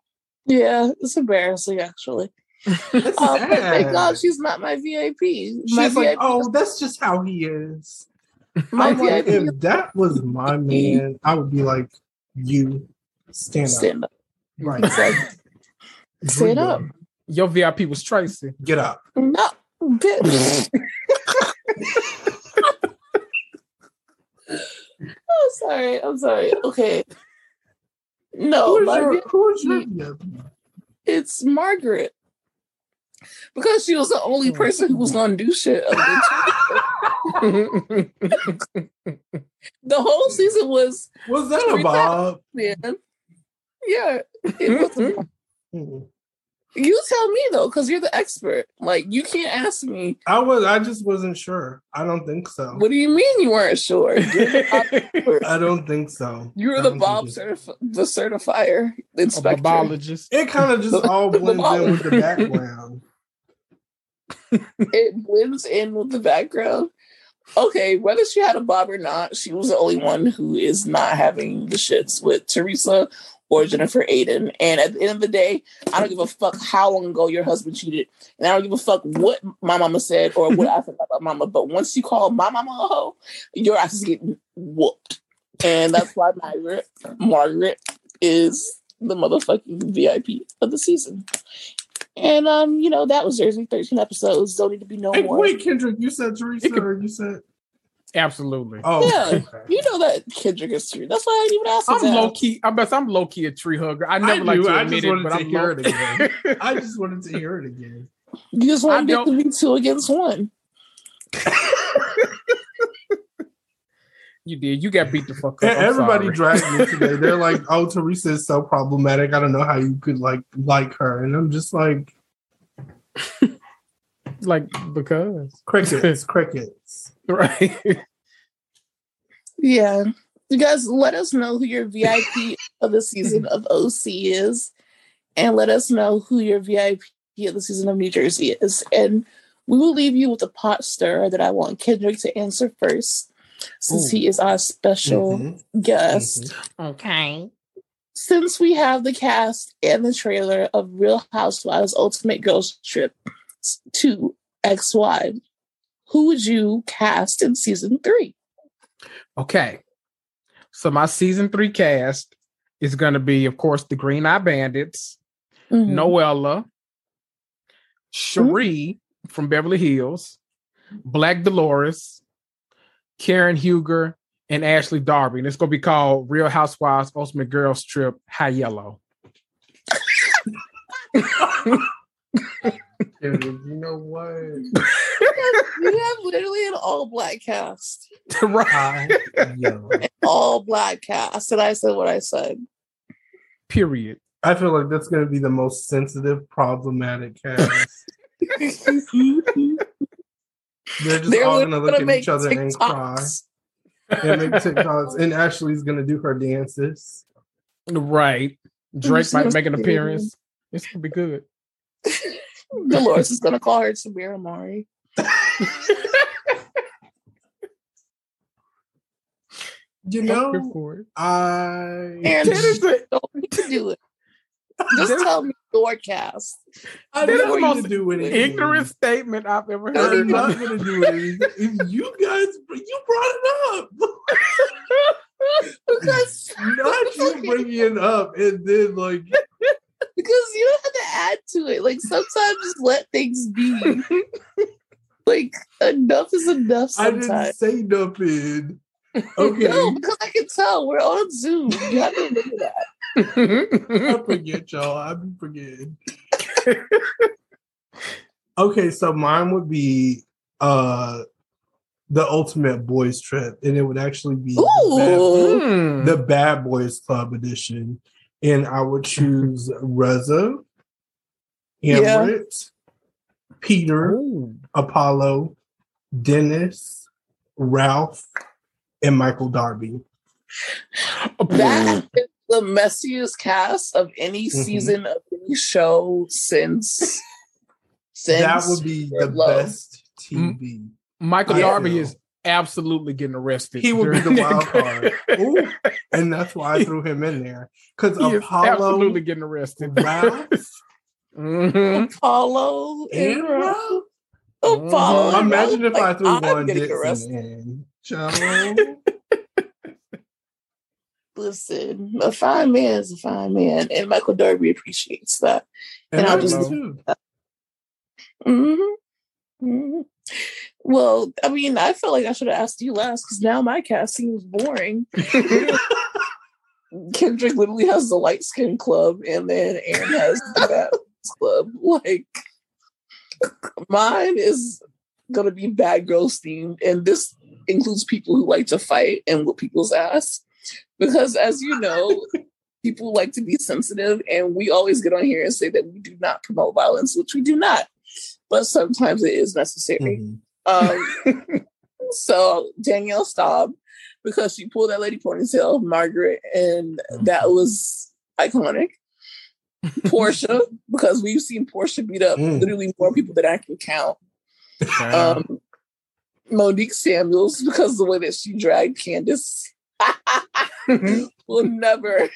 Yeah, it's embarrassing actually. [LAUGHS] um, thank God she's not my VIP. My she's VIP like, oh, that's just how he is. [LAUGHS] My like, if that was my man, I would be like, you stand, stand up. up. Right. [LAUGHS] stand up. Your VIP was Tracy. Get up. No, bitch. I'm sorry. I'm sorry. Okay. No, who's your, who's your VIP? It's Margaret because she was the only hmm. person who was gonna do shit. [LAUGHS] the whole season was was that a Bob? Man, yeah, it was. [LAUGHS] You tell me though, because you're the expert. Like you can't ask me. I was. I just wasn't sure. I don't think so. What do you mean you weren't sure? [LAUGHS] I don't think so. You were the Bob certif- the certifier inspector. biologist. It kind of just [LAUGHS] all blends in with the background it blends in with the background. Okay, whether she had a bob or not, she was the only one who is not having the shits with Teresa or Jennifer Aydin. And at the end of the day, I don't give a fuck how long ago your husband cheated. And I don't give a fuck what my mama said or what I think about mama. But once you call my mama a hoe, your ass is getting whooped. And that's why Margaret, Margaret is the motherfucking VIP of the season. And um, you know, that was Jersey, 13 episodes. Don't need to be no hey, more. Wait, Kendrick, you said Teresa or you said Absolutely. Oh yeah. Okay. You know that Kendrick is true. That's why I didn't even ask. I'm low key. I bet I'm low key a tree hugger. I never like to I admit it, but I'm hear it again. [LAUGHS] I just wanted to hear it again. You just want to to be two against one. You did. You got beat the fuck up. Everybody dragged me [LAUGHS] today. They're like, "Oh, Teresa is so problematic. I don't know how you could like like her." And I'm just like, like because crickets, [LAUGHS] crickets, right? Yeah, you guys, let us know who your VIP of the season of OC is, and let us know who your VIP of the season of New Jersey is, and we will leave you with a pot stir that I want Kendrick to answer first since Ooh. he is our special mm-hmm. guest. Mm-hmm. Okay. Since we have the cast and the trailer of Real Housewives Ultimate Girls Trip to XY, who would you cast in season three? Okay. So my season three cast is going to be, of course, the Green Eye Bandits, mm-hmm. Noella, Sheree mm-hmm. from Beverly Hills, Black Dolores, Karen Huger, and Ashley Darby. And it's going to be called Real Housewives Ultimate Girls Trip High Yellow. [LAUGHS] [LAUGHS] you know what? [LAUGHS] we have literally an all black cast. [LAUGHS] right. [LAUGHS] all black cast. And I said what I said. Period. I feel like that's going to be the most sensitive, problematic cast. They're just They're all gonna look at each other TikToks. and cry. and make TikToks. And Ashley's gonna do her dances. Right. Drake might make an appearance. It's gonna be good. Dolores is gonna call her Samira Mari. You know, I and don't need to do it. Just tell me your cast. I didn't want to do with it. Ignorant statement I've ever heard. I'm not going to do it. If you guys, you brought it up. [LAUGHS] because not you [LAUGHS] bringing it up and then like because you don't have to add to it. Like sometimes just let things be. like enough is enough. Sometimes. I didn't say nothing. Okay. [LAUGHS] no, because I can tell we're on Zoom. You have to remember that. I forget y'all. I be forgetting. [LAUGHS] okay, so mine would be uh the ultimate boys trip, and it would actually be the bad, hmm. the bad, Boys Club edition, and I would choose Reza, Everett, yeah. Peter, Ooh. Apollo, Dennis, Ralph, and Michael Darby. That is the messiest cast of any mm-hmm. season of any show since. [LAUGHS] since that would be the love. best TV. Michael Darby is absolutely getting arrested. He would be the [LAUGHS] wild card. Ooh, and that's why I [LAUGHS] threw him in there. Because Apollo absolutely getting arrested. Ralph, mm-hmm. Apollo and. Apollo. Mm-hmm. Imagine if like, I threw I'm one Dixon in. [LAUGHS] Listen, a fine man is a fine man, and Michael Darby appreciates that. And, and I'll just. Mm-hmm. Mm-hmm. Well, I mean, I feel like I should have asked you last because now my cast seems boring. [LAUGHS] [LAUGHS] Kendrick literally has the light skin club, and then Aaron has the bad club. [LAUGHS] Like, mine is gonna be bad girls themed, and this includes people who like to fight and whip people's ass. Because as you know, [LAUGHS] people like to be sensitive, and we always get on here and say that we do not promote violence, which we do not. But sometimes it is necessary. Mm-hmm. Um, [LAUGHS] so Danielle Staub, because she pulled that lady ponytail, Margaret, and mm-hmm. that was iconic. Porsha, because we've seen Porsha beat up mm. literally more people than I can count. Um, Monique Samuels, because the way that she dragged Candace [LAUGHS] will never.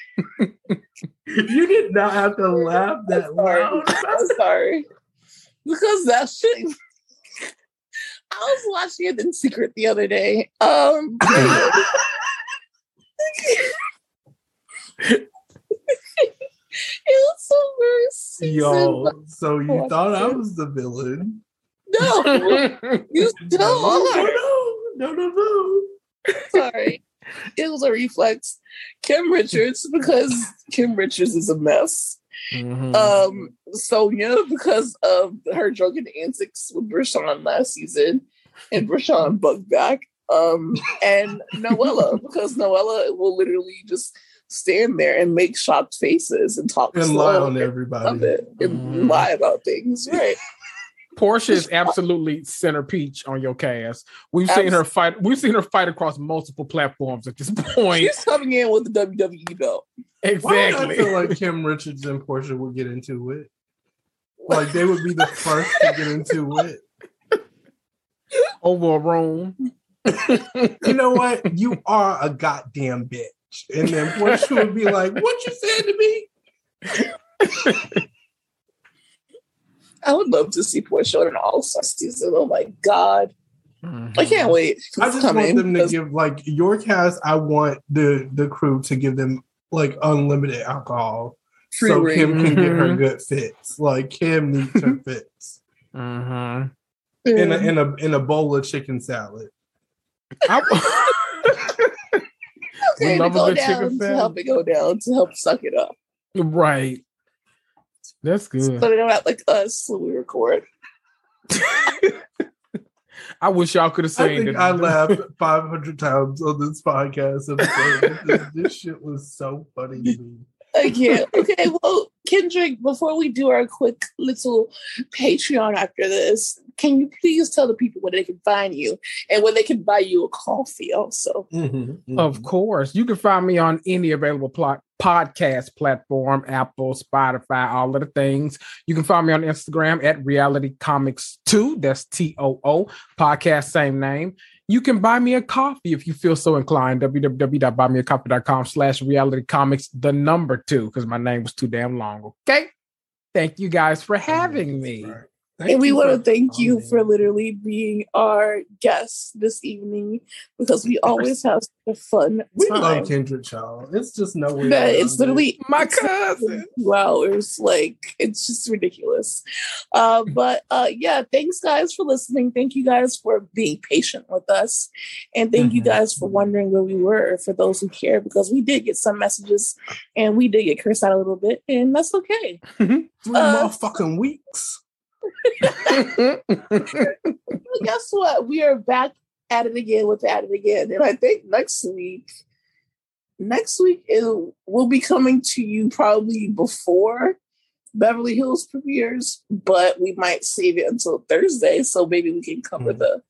you did not have to laugh that [LAUGHS] I'm loud. I'm sorry. Because that shit. I was watching it in secret the other day. Um, [LAUGHS] it was so very Yo, so you thought I was the villain? No, you [LAUGHS] still are. No, no, no, no. Sorry it was a reflex. Kim Richards, because Kim Richards is a mess. Mm-hmm. Um, because of her drunken antics with Bershawn last season, and Bershawn bugged back. Um, and Noella, because Noella will literally just stand there and make shocked faces and talk and lie on everybody it, and mm-hmm. lie about things, right? Porsha is absolutely center peach on your cast. We've Absolutely. seen her fight. We've seen her fight across multiple platforms at this [LAUGHS] point. She's coming in with the WWE belt. Exactly. I feel like Kim Richards and Porsha would get into it. Like they would be the first to get into it. Over a room. you know what? You are a goddamn bitch. And then Porsha would be like, "What you said to me?" I would love to see Porsha in an All Star season. Oh my god. Mm-hmm. I can't wait. I just want them to give like your cast. I want the the crew to give them like unlimited alcohol, Free so ring. Kim can mm-hmm. get her mm-hmm. good fits. Like Kim needs her [LAUGHS] fits. Mm-hmm. In a in a in a bowl of chicken salad. [LAUGHS] okay, to go down to help it go down to help suck it up. Right. That's good. But they're not have like us when we record. I wish y'all could have seen I think it. I laughed 500 times on this podcast episode. this, this shit was so funny to me. I can't. [LAUGHS] Okay, well, Kendrick, before we do our quick little Patreon after this, can you please tell the people where they can find you and where they can buy you a coffee also? Mm-hmm, mm-hmm. Of course. You can find me on any available plot podcast platform, Apple, Spotify, all of the things. You can find me on Instagram at Reality Comics Too. That's T O O. Podcast, same name. You can buy me a coffee if you feel so inclined. www.buymeacoffee.com slash reality comics, the number two, because my name was too damn long. Okay. Thank you guys for having me. Thank and we want to thank you for literally being our guest this evening because we always have a fun we time. love Kendrick Child. It's just no way. it's literally my cousin. Two hours, like it's just ridiculous. Uh, but uh, yeah, thanks guys for listening. Thank you guys for being patient with us, and thank mm-hmm. you guys for wondering where we were. For those who care, because we did get some messages, and we did get cursed out a little bit, and that's okay. [LAUGHS] Three uh, motherfucking weeks. Guess what? We are back at it again with at it again. And I think next week, next week it will be coming to you probably before Beverly Hills premieres, but we might save it until Thursday so maybe we can cover mm-hmm. the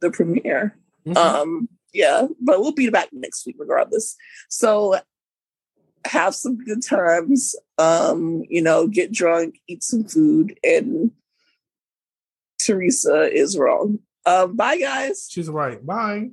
the premiere. Mm-hmm. Um, yeah, but we'll be back next week regardless. So have some good times. Um, you know, get drunk, eat some food, and Teresa is wrong. Um, bye, guys. She's right. Bye.